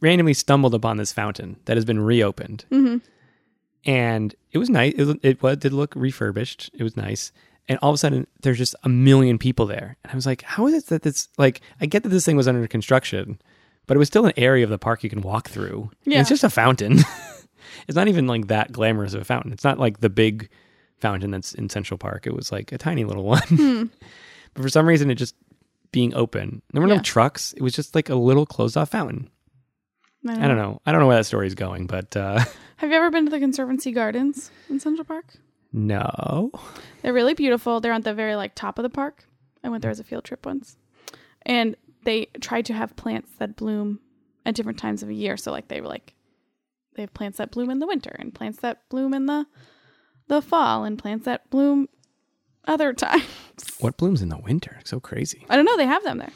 randomly stumbled upon this fountain that has been reopened, Mm-hmm. and it was nice. It, it was did look refurbished. It was nice. And all of a sudden, there's just a million people there, and I was like, "How is it that this? Like, I get that this thing was under construction, but it was still an area of the park you can walk through. And Yeah. it's just a fountain. it's not even like that glamorous of a fountain. It's not like the big fountain that's in Central Park. It was like a tiny little one. Hmm. but for some reason, it just being open. There were no trucks. It was just like a little closed off fountain. I don't know. I don't know where that story is going, but uh, Have you ever been to the Conservancy Gardens in Central Park? no. They're really beautiful. They're on the very like top of the park. I went there as a field trip once, and they try to have plants that bloom at different times of year. So like they were like, they have plants that bloom in the winter and plants that bloom in the the fall and plants that bloom other times. What blooms in the winter? So crazy. I don't know. They have them there.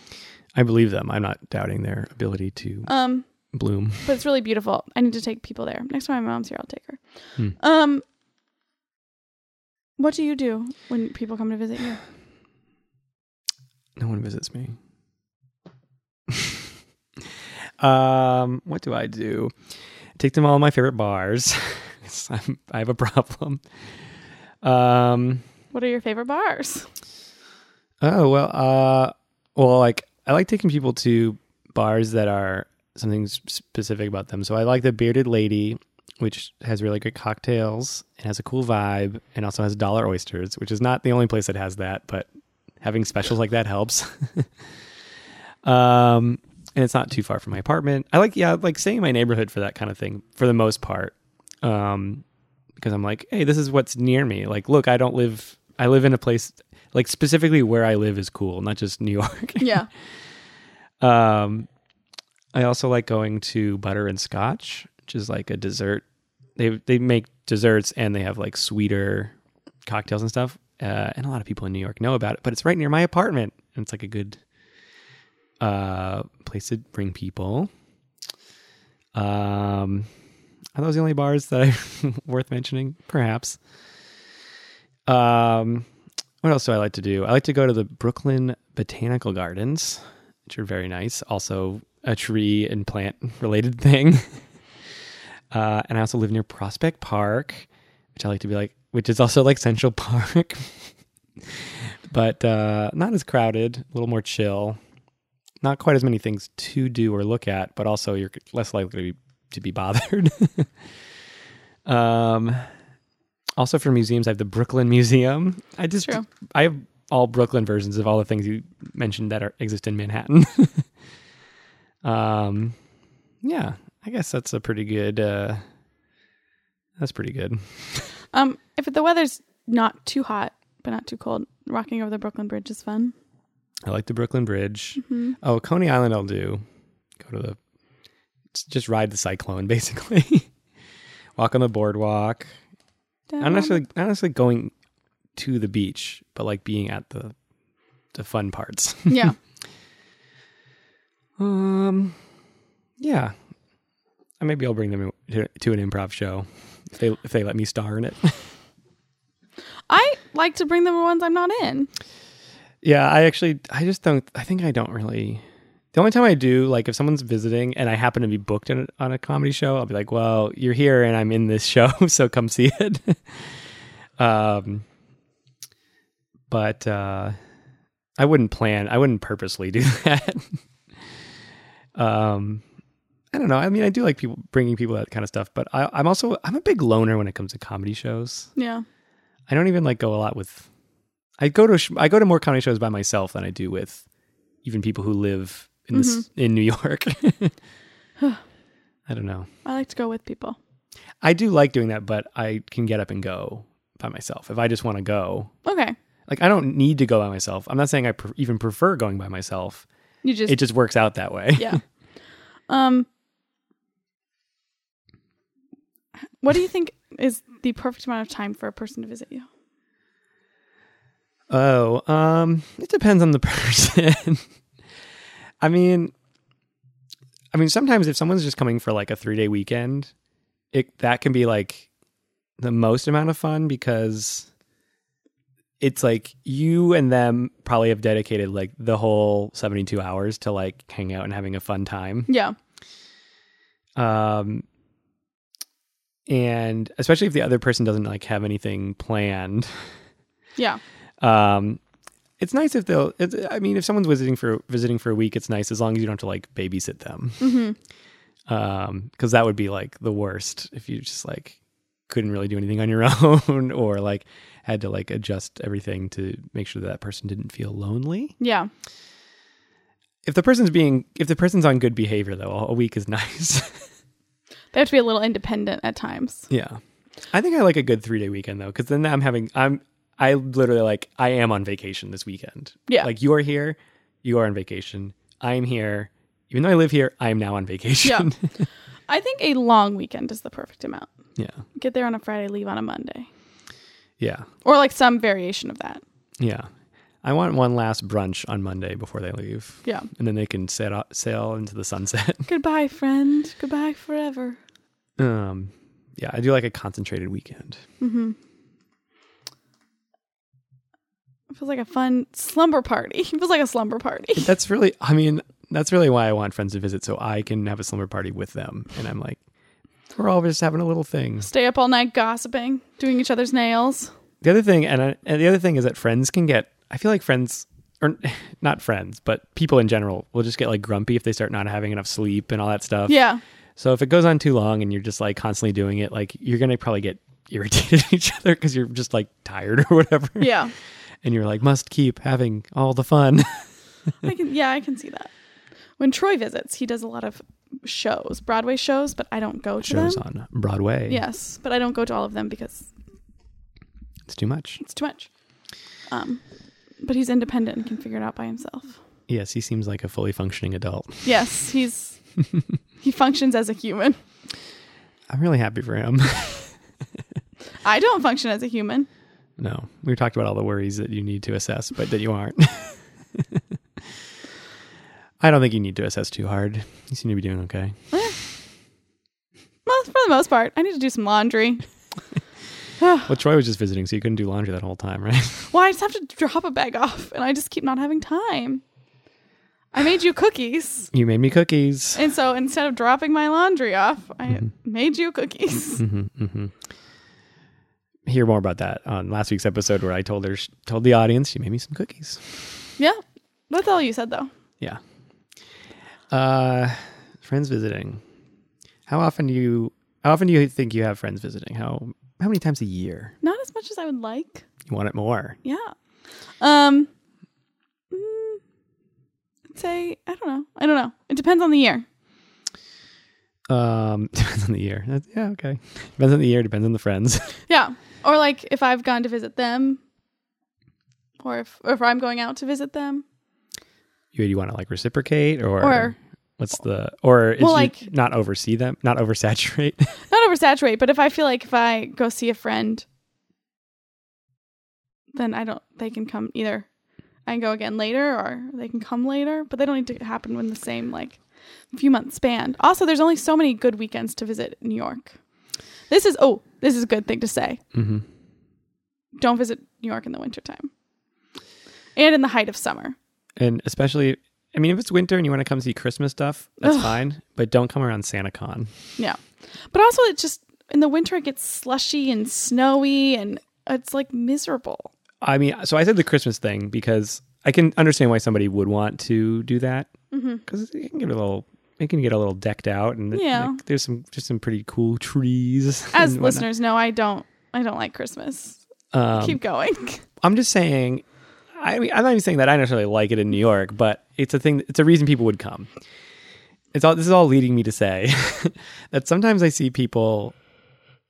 I believe them. I'm not doubting their ability to Um, bloom. but it's really beautiful. I need to take people there. Next time my mom's here, I'll take her. Hmm. Um, what do you do when people come to visit you? No one visits me. um, what do I do? Take them all to my favorite bars. I'm, I have a problem. Um, What are your favorite bars? Oh well, uh, well, like I like taking people to bars that are something specific about them. So I like the Bearded Lady, which has really good cocktails and has a cool vibe, and also has dollar oysters, which is not the only place that has that, but having specials like that helps. um, and it's not too far from my apartment. I like, yeah, like staying in my neighborhood for that kind of thing for the most part. Um, because I'm like, hey, this is what's near me. Like, look, I don't live. I live in a place like specifically where I live is cool, not just New York. Yeah. Um, I also like going to Butter and Scotch, which is like a dessert. They they make desserts and they have like sweeter cocktails and stuff. Uh, and a lot of people in New York know about it, but it's right near my apartment, and it's like a good uh, place to bring people. Um, are those the only bars that are worth mentioning? Perhaps. Um, what else do I like to do? I like to go to the Brooklyn Botanical Gardens, which are very nice. Also, a tree and plant related thing. Uh, and I also live near Prospect Park, which I like to be like, which is also like Central Park, but uh, not as crowded, a little more chill. Not quite as many things to do or look at, but also you're less likely to be, to be bothered. um, also for museums, I have the Brooklyn Museum. I just True. I have all Brooklyn versions of all the things you mentioned that are exist in Manhattan. um, yeah, I guess that's a pretty good. uh That's pretty good. Um, if the weather's not too hot but not too cold, walking over the Brooklyn Bridge is fun. I like the Brooklyn Bridge. hmm Oh, Coney Island, I'll do. Go to the. Just ride the cyclone, basically. Walk on the boardwalk. Not necessarily, not necessarily going to the beach, but like being at the the fun parts. yeah. Um, yeah. Uh, Maybe I'll bring them to, to an improv show if they if they let me star in it. I like to bring them ones I'm not in. yeah, I actually I just don't. I think I don't really. The only time I do, like, if someone's visiting and I happen to be booked in, on a comedy show, I'll be like, "Well, you're here and I'm in this show, so come see it." um, but uh, I wouldn't plan. I wouldn't purposely do that. um, I don't know. I mean, I do like people bringing people that kind of stuff, but I, I'm also I'm a big loner when it comes to comedy shows. Yeah. I don't even like go a lot with. I go to sh- I go to more comedy shows by myself than I do with even people who live in this in New York. I don't know. I like to go with people. I do like doing that, but I can get up and go by myself if I just want to go. Okay. Like I don't need to go by myself. I'm not saying I pre- even prefer going by myself. You just It just works out that way. yeah. Um What do you think is the perfect amount of time for a person to visit you? Oh, um, it depends on the person. I mean, I mean, sometimes if someone's just coming for like a three day weekend, it that can be like the most amount of fun because it's like you and them probably have dedicated like the whole 72 hours to like hang out and having a fun time. Yeah. Um, and especially if the other person doesn't like have anything planned. Yeah. Um, it's nice if they'll. It's, I mean, if someone's visiting for visiting for a week, it's nice as long as you don't have to like babysit them. Mm-hmm. Um, because that would be like the worst if you just like couldn't really do anything on your own or like had to like adjust everything to make sure that that person didn't feel lonely. Yeah. If the person's being, if the person's on good behavior though, a week is nice. They have to be a little independent at times. yeah, I think I like a good three day weekend though, because then I'm having, I'm, I literally like I am on vacation this weekend. Yeah. Like you are here, you are on vacation. I'm here. Even though I live here, I am now on vacation. Yeah. I think a long weekend is the perfect amount. Yeah. Get there on a Friday, leave on a Monday. yeah. Or like some variation of that. Yeah. I want one last brunch on Monday before they leave. Yeah. And then they can set sail into the sunset. Goodbye, friend. Goodbye forever. um yeah, I do like a concentrated weekend. Mm-hmm. It feels like a fun slumber party. It feels like a slumber party. That's really I mean, that's really why I want friends to visit so I can have a slumber party with them. And I'm like, we're all just having a little thing. Stay up all night gossiping, doing each other's nails. The other thing, and, I, and the other thing is that friends can get. I feel like friends, or not friends, but people in general will just get like grumpy if they start not having enough sleep and all that stuff. Yeah. So if it goes on too long and you're just like constantly doing it, like you're gonna probably get irritated at each other because you're just like tired or whatever. Yeah. And you're like, must keep having all the fun. I can yeah, I can see that. When Troy visits, he does a lot of shows, Broadway shows, but I don't go to Shows them. on Broadway. Yes, but I don't go to all of them because It's too much. it's too much. Um, but he's independent and can figure it out by himself. Yes, he seems like a fully functioning adult. Yes, he's he functions as a human. I'm really happy for him. I don't function as a human. No, we talked about all the worries that you need to assess, but that you aren't. I don't think you need to assess too hard. You seem to be doing okay. Well, for the most part, I need to do some laundry. Well, Troy was just visiting, so you couldn't do laundry that whole time, right? Well, I just have to drop a bag off, and I just keep not having time. I made you cookies, you made me cookies. and so instead of dropping my laundry off, I made you cookies. hmm hmm Hear more about that on last week's episode where I told her, told the audience, she made me some cookies. yeah, that's all you said, though. Yeah. Uh, friends visiting. How often do you? How often do you think you have friends visiting? How how many times a year? Not as much as I would like. You want it more? Yeah. Um. mm, I'd say I don't know. I don't know. It depends on the year. Um, depends on the year. That's, yeah, okay. Depends on the year. Depends on the friends. Yeah. Or like if I've gone to visit them, or if or if I'm going out to visit them, you you want to like reciprocate or, Or- what's the or is Well, like- not oversee them, not oversaturate. not oversaturate, but if I feel like if I go see a friend, then I don't. They can come either. I can go again later, or they can come later, but they don't need to happen in the same like few month span. Also, there's only so many good weekends to visit New York. This is oh, this is a good thing to say. mm-hmm. Don't visit New York in the wintertime. And in the height of summer. And especially, I mean, if it's winter and you want to come see Christmas stuff, that's Ugh. fine. But don't come around SantaCon. Yeah. But also it just in the winter it gets slushy and snowy and it's like miserable. I mean, so I said the Christmas thing because I can understand why somebody would want to do that Mm-hmm. because it can get a little, it can get a little decked out, and Yeah. like, there's some just some pretty cool trees. As listeners know, I don't I don't like Christmas. um, Keep going. I'm just saying. I mean, I'm not even saying that I necessarily like it in New York, but it's a thing. It's a reason people would come. It's all. This is all leading me to say that sometimes I see people,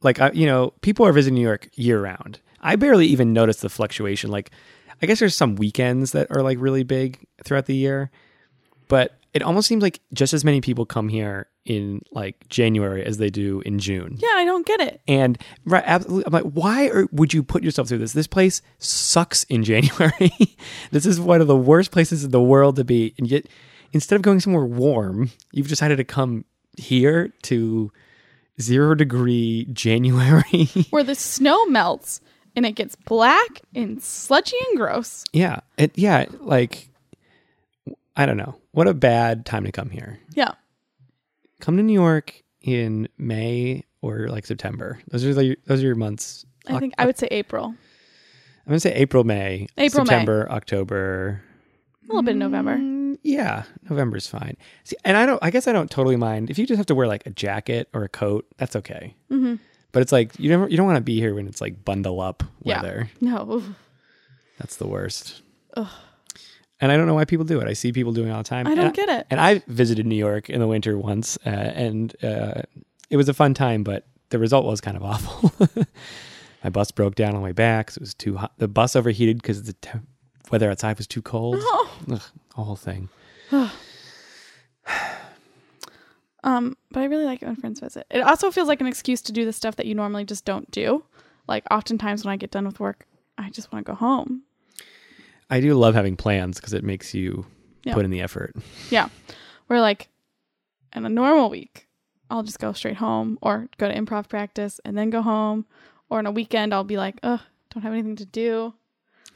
like I, you know, people are visiting New York year round. I barely even notice the fluctuation. Like, I guess there's some weekends that are like really big throughout the year, but it almost seems like just as many people come here in like January as they do in June. yeah, I don't get it. And right, absolutely. I'm like, why are, would you put yourself through this? This place sucks in January. this is one of the worst places in the world to be. And yet, instead of going somewhere warm, you've decided to come here to zero degree January. Where the snow melts and it gets black and sludgy and gross. yeah. It, yeah. Like, I don't know. What a bad time to come here. Yeah. Come to New York in May or like September. Those are those are your months. I think I would say April. I'm gonna say April, May, April, May. September, October. A little bit of November. Mm, yeah, November's fine. See, and I don't. I guess I don't totally mind if you just have to wear like a jacket or a coat. That's okay. Mm-hmm. But it's like you never. You don't want to be here when it's like bundle up Yeah. weather. No. That's the worst. Ugh. And I don't know why people do it. I see people doing it all the time. I don't and get it. And I visited New York in the winter once, uh, and uh, it was a fun time, but the result was kind of awful. My bus broke down on the way back. 'cause it was too hot. The bus overheated because the te- weather outside was too cold. Oh. Ugh, a whole thing. Um, but I really like it when friends visit. It also feels like an excuse to do the stuff that you normally just don't do. Like oftentimes when I get done with work, I just want to go home. I do love having plans because it makes you Yeah. put in the effort. Yeah. We're like in a normal week, I'll just go straight home or go to improv practice and then go home. Or on a weekend, I'll be like, ugh, don't have anything to do.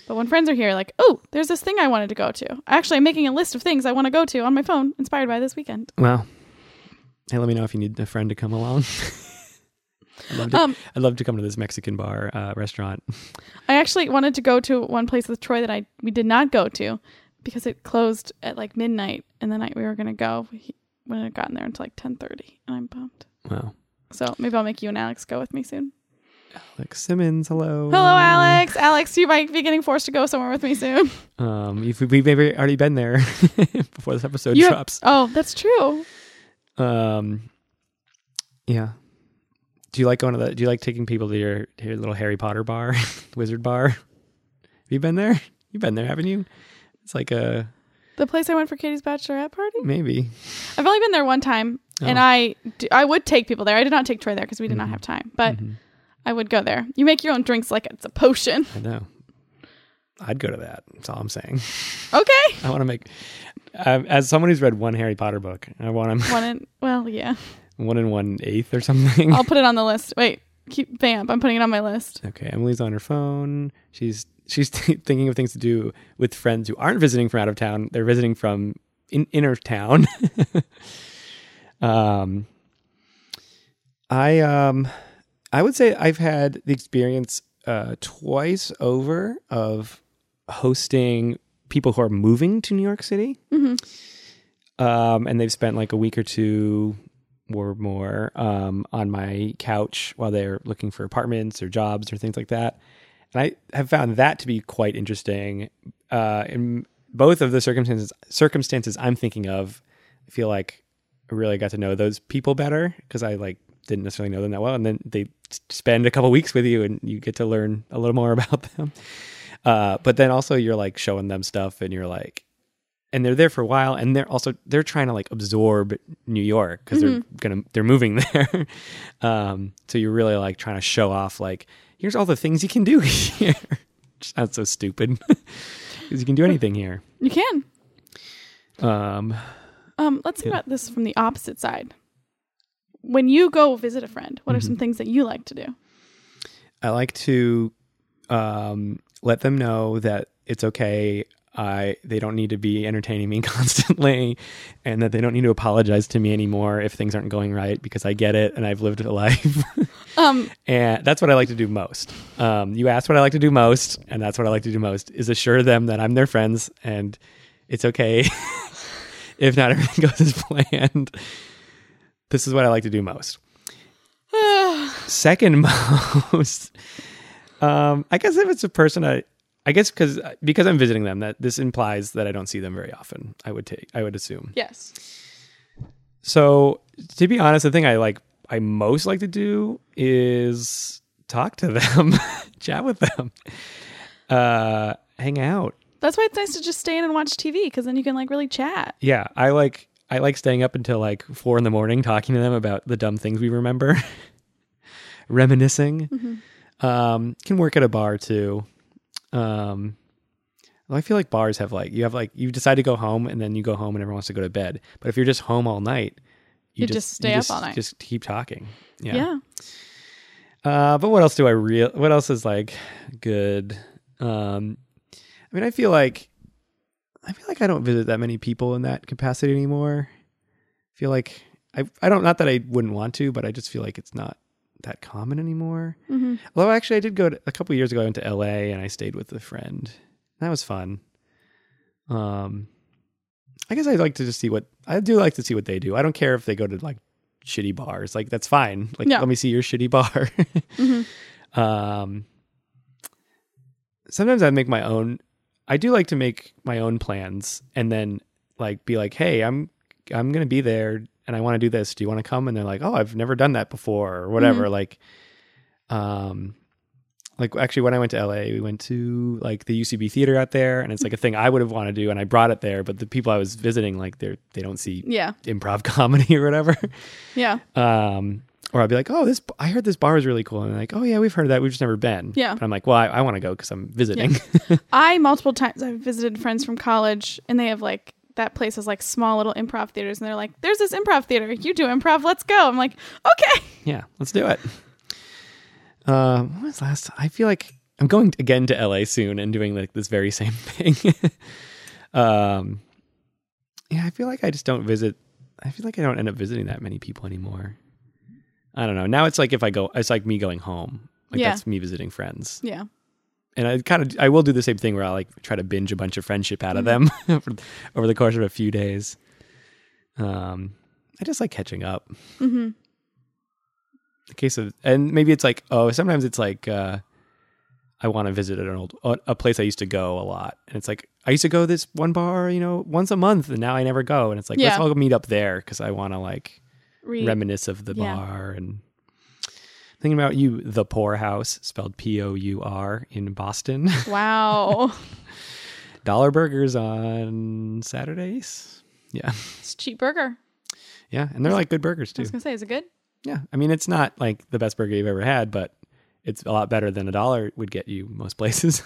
But when friends are here, like, oh, there's this thing I wanted to go to. Actually, I'm making a list of things I want to go to on my phone, inspired by this weekend. Well, hey, let me know if you need a friend to come along. I'd love to, Um, I'd love to come to this Mexican bar uh, restaurant. I actually wanted to go to one place with Troy that I we did not go to because it closed at like midnight, and the night we were gonna go, he wouldn't have gotten there until like ten thirty, and I'm bummed. Wow. So maybe I'll make you and Alex go with me soon. Alex Simmons, hello. Hello, Alex. Alex, you might be getting forced to go somewhere with me soon. Um, if we- we've maybe already been there before this episode You have- drops. Oh, that's true. Um, yeah. Do you like going to the? Do you like taking people to your, to your little Harry Potter bar, Wizard bar? Have you been there? You've been there, haven't you? It's like a The place I went for Katie's bachelorette party. maybe. I've only been there one time, and Oh. I do, I would take people there. I did not take Troy there because we did not have time, but Mhm. I would go there. You make your own drinks like it's a potion. I know. I'd go to that. That's all I'm saying. Okay. I want to make. Um, as someone who's read one Harry Potter book, I want to well, yeah. One in one eighth or something. I'll put it on the list. Wait, keep vamp. I'm putting it on my list. Okay, Emily's on her phone. She's she's thinking of things to do with friends who aren't visiting from out of town. They're visiting from in inner town. um, I um, I would say I've had the experience uh, twice over of hosting people who are moving to New York City, hmm um, and they've spent like a week or two or more um, on my couch while they're looking for apartments or jobs or things like that. And I have found that to be quite interesting. Uh, in both of the circumstances, circumstances I'm thinking of, I feel like I really got to know those people better because I like didn't necessarily know them that well, and then they spend a couple weeks with you, and you get to learn a little more about them. Uh, but then also you're like showing them stuff, and you're like, and they're there for a while, and they're also they're trying to like absorb New York because they're gonna they're moving there. um, so you're really like trying to show off like here's all the things you can do here. Sounds so stupid because you can do anything here. You can. Um, Um, let's think about this from the opposite side. When you go visit a friend, what are Mm-hmm. some things that you like to do? I like to um, let them know that it's okay. I they don't need to be entertaining me constantly, and that they don't need to apologize to me anymore if things aren't going right because I get it and I've lived a life. Um, and that's what I like to do most. Um, you asked what I like to do most, and that's what I like to do most is assure them that I'm their friends and it's okay if not everything goes as planned. This is what I like to do most. Second most, um, I guess if it's a person I, I guess because because I'm visiting them, that this implies that I don't see them very often. I would take, I would assume. yes. So to be honest, the thing I like I most like to do is talk to them, chat with them, uh, hang out. That's why it's nice to just stay in and watch TV because then you can like really chat. Yeah, I like I like staying up until like four in the morning talking to them about the dumb things we remember, reminiscing. Um, can work at a bar too. Um, well, I feel like bars have like you have like you decide to go home and then you go home and everyone wants to go to bed. But if you're just home all night, You just stay up all night. Just keep talking. Yeah. Uh, but what else do I real? What else is like good? Um, I mean, I feel like I feel like I don't visit that many people in that capacity anymore. I feel like I I don't not that I wouldn't want to, but I just feel like it's not that common anymore. hmm Although actually, I did go to, a couple years ago. I went to L.A. and I stayed with a friend. That was fun. Um, I guess I'd like to just see what I do. Like to see what they do. I don't care if they go to like shitty bars. Like that's fine. Like let me see your shitty bar. hmm Um, sometimes I make my own. I do like to make my own plans and then like be like, "Hey, I'm I'm gonna be there and I want to do this. Do you want to come?" And they're like, "Oh, I've never done that before," or whatever. Like, um, like actually, when I went to LA, we went to like the UCB theater out there, and it's like a thing I would have wanted to do, and I brought it there. But the people I was visiting, like, they're, they don't see Yeah. improv comedy or whatever. Yeah. Um, or I'll be like, oh, this I heard this bar is really cool, and they're like, oh yeah, we've heard of that, we've just never been. Yeah. But I'm like, well, I, I want to go because I'm visiting. I multiple times I've visited friends from college and they have like that place has like small little improv theaters and they're like, There's this improv theater. You do improv, let's go. I'm like, Okay. yeah, let's do it. Uh, when was last? I feel like I'm going again to LA soon and doing like this very same thing. um, yeah, I feel like I just don't visit. I feel like I don't end up visiting that many people anymore. I don't know. Now it's like if I go, it's like me going home. Like Yeah. that's me visiting friends. Yeah. And I kind of I will do the same thing where I like try to binge a bunch of friendship out of them over, the course of a few days. Um, I just like catching up. hmm The case of and maybe it's like oh sometimes it's like uh, I want to visit an old a place I used to go a lot, and it's like I used to go this one bar you know once a month, and now I never go, and it's like let's all meet up there because I want to like Read. reminisce of the Yeah. bar and. Thinking about you, the Pour House, spelled P O U R in Boston. wow. Dollar Burgers on Saturdays. Yeah. it's a cheap burger. Yeah. And they're like good burgers too. I was gonna say, is it good? Yeah. I mean, it's not like the best burger you've ever had, but it's a lot better than a dollar would get you most places.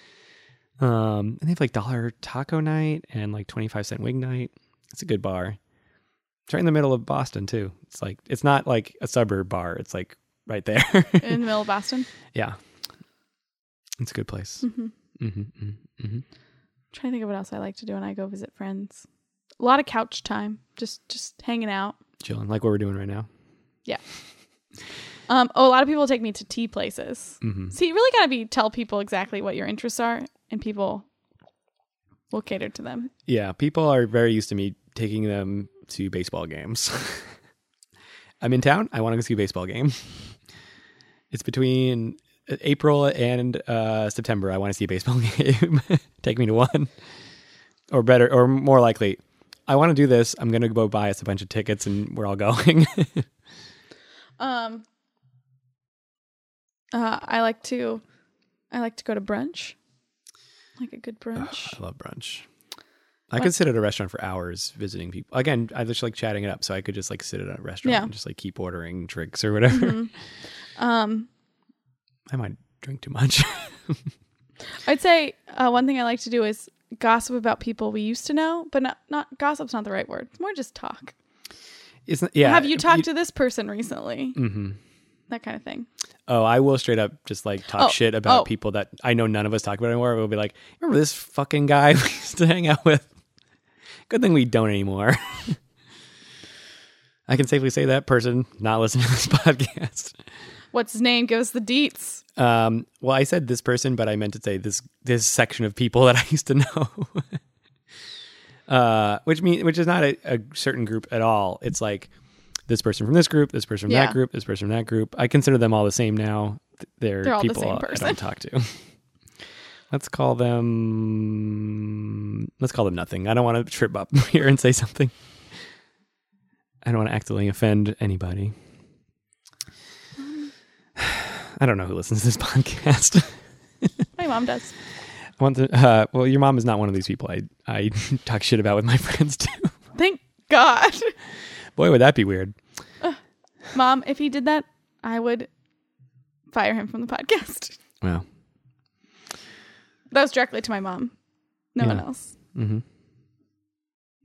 um, and they have like dollar taco night and like 25 cent wing night. It's a good bar. It's right in the middle of Boston too. It's like, it's not like a suburb bar. It's like right there. In the middle of Boston. yeah. It's a good place. hmm hmm hmm hmm trying to think of what else I like to do when I go visit friends. A lot of couch time. Just just hanging out. Chilling like what we're doing right now. Yeah. Um, oh, a lot of people take me to tea places. hmm So you really gotta be tell people exactly what your interests are, and people will cater to them. Yeah, people are very used to me taking them to baseball games. I'm in town. I want to go see a baseball game. It's between April and uh, September. I want to see a baseball game. Take me to one, or better, or more likely, I want to do this. I'm gonna go buy us a bunch of tickets, and we're all going. Um, uh, I like to, I like to go to brunch. Like a good brunch. I love brunch. I could sit at a restaurant for hours visiting people. Again, I just like chatting it up, so I could just like sit at a restaurant Yeah. and just like keep ordering drinks or whatever. Mhm. Um, I might drink too much. I'd say uh, one thing I like to do is gossip about people we used to know, but not not gossip's not the right word. It's more just talk. It's not, yeah. Have you talked to this person recently? hmm That kind of thing. Oh, I will straight up just like talk Oh, shit about oh. people that I know none of us talk about anymore. We'll be like, remember this fucking guy we used to hang out with? Good thing we don't anymore. I can safely say that person not listening to this podcast. What's his name? Give us the deets. Um, well, I said this person, but I meant to say this this section of people that I used to know. uh, which mean which is not a, a certain group at all. It's like this person from this group, this person from Yeah. that group, this person from that group. I consider them all the same now. Th- They're, They're all the people same I person. don't talk to. Let's call them. Let's call them nothing. I don't want to trip up here and say something. I don't want to accidentally offend anybody. I don't know who listens to this podcast. My mom does. I want to. Uh, well, your mom is not one of these people I I talk shit about with my friends too. Thank God. Boy, would that be weird. Mom, if he did that, I would fire him from the podcast. Well, That was directly to my mom. No one Yeah. else. hmm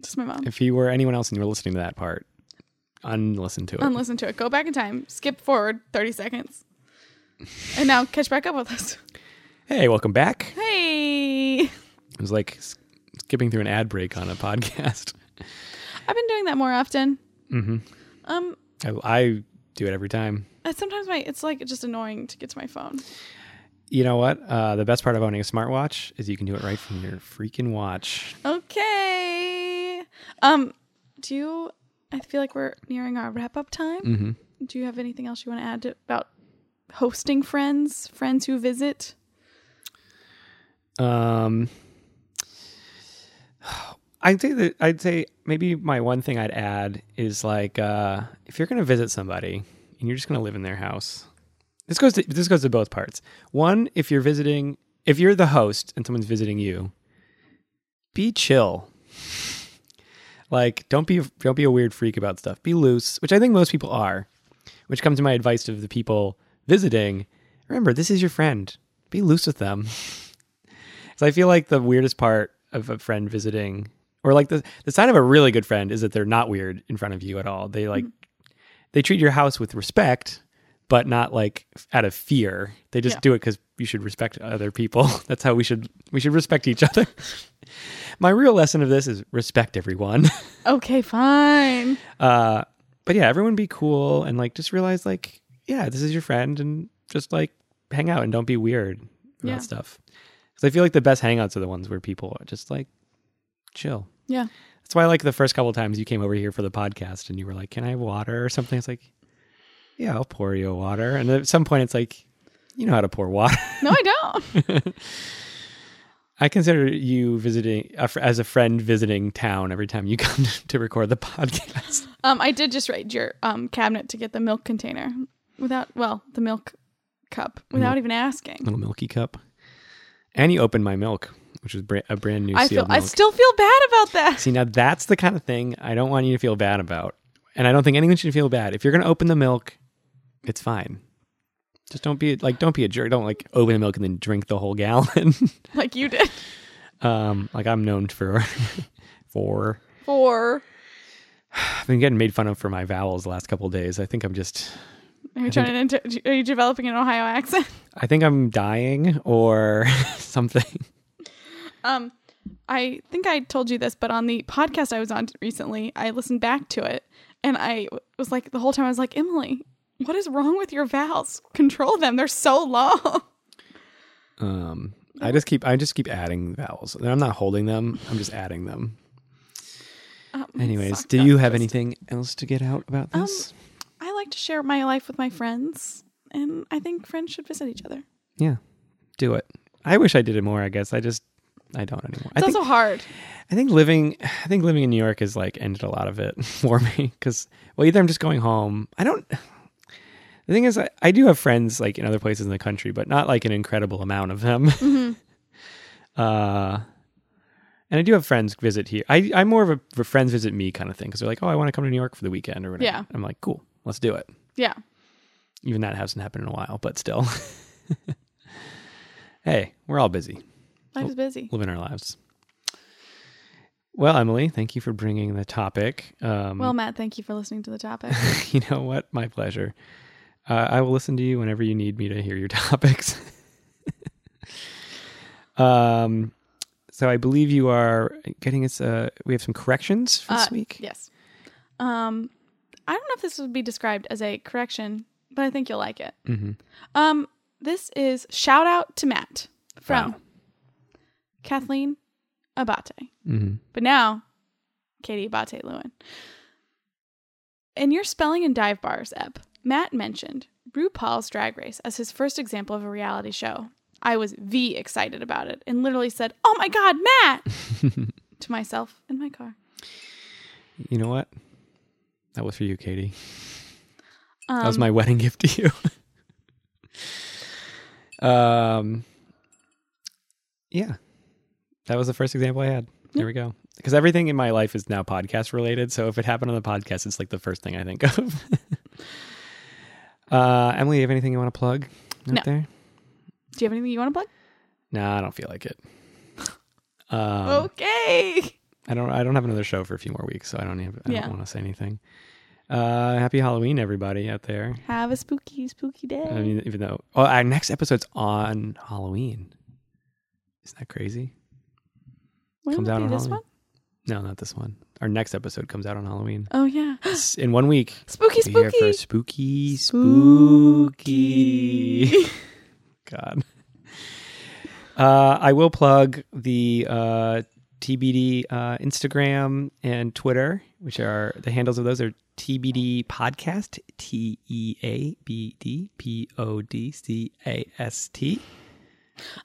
Just my mom. if you were anyone else and you were listening to that part, unlisten to it. Unlisten to it. Go back in time. Skip forward 30 seconds. And now catch back up with us. hey, welcome back. Hey. It was like skipping through an ad break on a podcast. I've been doing that more often. Mm-hmm. Um, I, I do it every time. uh, sometimes my it's like just annoying to get to my phone. You know what? Uh, the best part of owning a smartwatch is you can do it right from your freaking watch. Okay. Um, do you? I feel like we're nearing our wrap up time. hmm Do you have anything else you want to add to, about hosting friends, friends who visit? Um, I'd say that I'd say maybe my one thing I'd add is like uh, if you're going to visit somebody and you're just going to live in their house. This goes to this goes to both parts. One, if you're visiting, if you're the host and someone's visiting you, be chill. Like don't be don't be a weird freak about stuff. Be loose, which I think most people are. Which comes to my advice to the people visiting. Remember, this is your friend. Be loose with them. So I feel like the weirdest part of a friend visiting, or like the the sign of a really good friend, is that they're not weird in front of you at all. They like they treat your house with respect, but not like out of fear. They just Yeah. do it because you should respect other people. That's how we should we should respect each other. My real lesson of this is respect everyone. Okay, fine. Uh, but yeah, everyone be cool and like just realize like yeah, this is your friend and just like hang out and don't be weird about Yeah. stuff. Because I feel like the best hangouts are the ones where people are just like chill. Yeah. That's why like the first couple times you came over here for the podcast and you were like, "Can I have water or something?" It's like, "Yeah, I'll pour you water." And at some point, it's like, "You know how to pour water." No, I don't. I consider you visiting as a friend visiting town every time you come to record the podcast. um, I did just raid your um cabinet to get the milk container without, well, the milk cup without even asking. Little milky cup, and you opened my milk, which was bra- a brand new I feel, sealed I still feel bad about that. See, now that's the kind of thing I don't want you to feel bad about. And I don't think anyone should feel bad. If you're going to open the milk, it's fine. Just don't be like, don't be a jerk. Don't like open the milk and then drink the whole gallon. like you did. um, like I'm known for, for, For I've been getting made fun of for my vowels the last couple of days. I think I'm just, are you turning into? Are you developing an Ohio accent? I think I'm dying or something. Um, I think I told you this, but on the podcast I was on recently, I listened back to it, and I was like, the whole time I was like, Emily, what is wrong with your vowels? Control them; they're so long. Um, I just keep, I just keep adding vowels. I'm not holding them. I'm just adding them. Um, Anyways, do you have anything else to get out about Um, this? I like to share my life with my friends, and I think friends should visit each other. Yeah, do it. I wish I did it more. I guess I just I don't anymore. It's I think also hard. I think living I think living in New York has like ended a lot of it for me because well either I'm just going home. I don't. The thing is, I, I do have friends like in other places in the country, but not like an incredible amount of them. hmm Uh, and I do have friends visit here. I, I'm more of a, a friends visit me kind of thing because they're like, oh, I want to come to New York for the weekend or whatever. Yeah. I'm like, cool, let's do it. Yeah. Even that hasn't happened in a while, but still. hey, we're all busy Life is busy. living our lives. Well, Emily, thank you for bringing the topic. Um, Well, Matt, thank you for listening to the topic. you know what? My pleasure. Uh, I will listen to you whenever you need me to hear your topics. um, so I believe you are getting us. Uh, we have some corrections for this Uh, week. Yes. Um, I don't know if this would be described as a correction, but I think you'll like it. hmm Um, this is shout out to Matt from Wow. Kathleen Abate. hmm But now, Katie Abate Lewin. In your spelling and dive bars ep, Matt mentioned RuPaul's Drag Race as his first example of a reality show. I was V excited about it and literally said, "Oh my god, Matt!" to myself in my car. You know what? That was for you, Katie. Um, That was my wedding gift to you. um, yeah, that was the first example I had. There we go. Because everything in my life is now podcast related. So if it happened on the podcast, it's like the first thing I think of. uh, Emily, you have anything you want to plug out No. there? Do you have anything you want to plug? Nah, I don't feel like it. Um, okay. I don't. I don't have another show for a few more weeks, so I don't. Even, I Yeah. don't want to say anything. Uh, happy Halloween, everybody out there. Have a spooky, spooky day. I mean, even though oh, our next episode's on Halloween. Isn't that crazy? When comes out on this Halloween. one? No, not this one. Our next episode comes out on Halloween. Oh yeah, in one week. spooky, Be here for spooky. spooky, spooky. God. Uh, I will plug the uh, TBD uh, Instagram and Twitter, which are the handles of those are TBD Podcast, T E A B D P O D C A S T.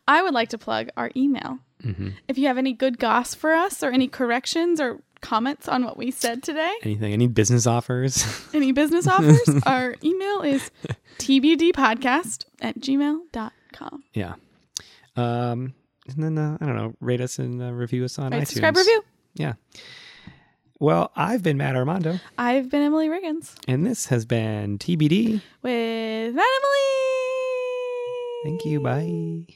I would like to plug our email. Mm-hmm. If you have any good goss for us or any corrections or comments on what we said today, Anything? Any business offers? any business offers, our email is tbdpodcast at gmail.com. yeah. Um, and then uh, I don't know, rate us and uh, review us on Right, iTunes. subscribe, review. Yeah. Well, I've been Matt Armando, I've been Emily Riggins and this has been TBD. with Matt Emily. Thank you. Bye.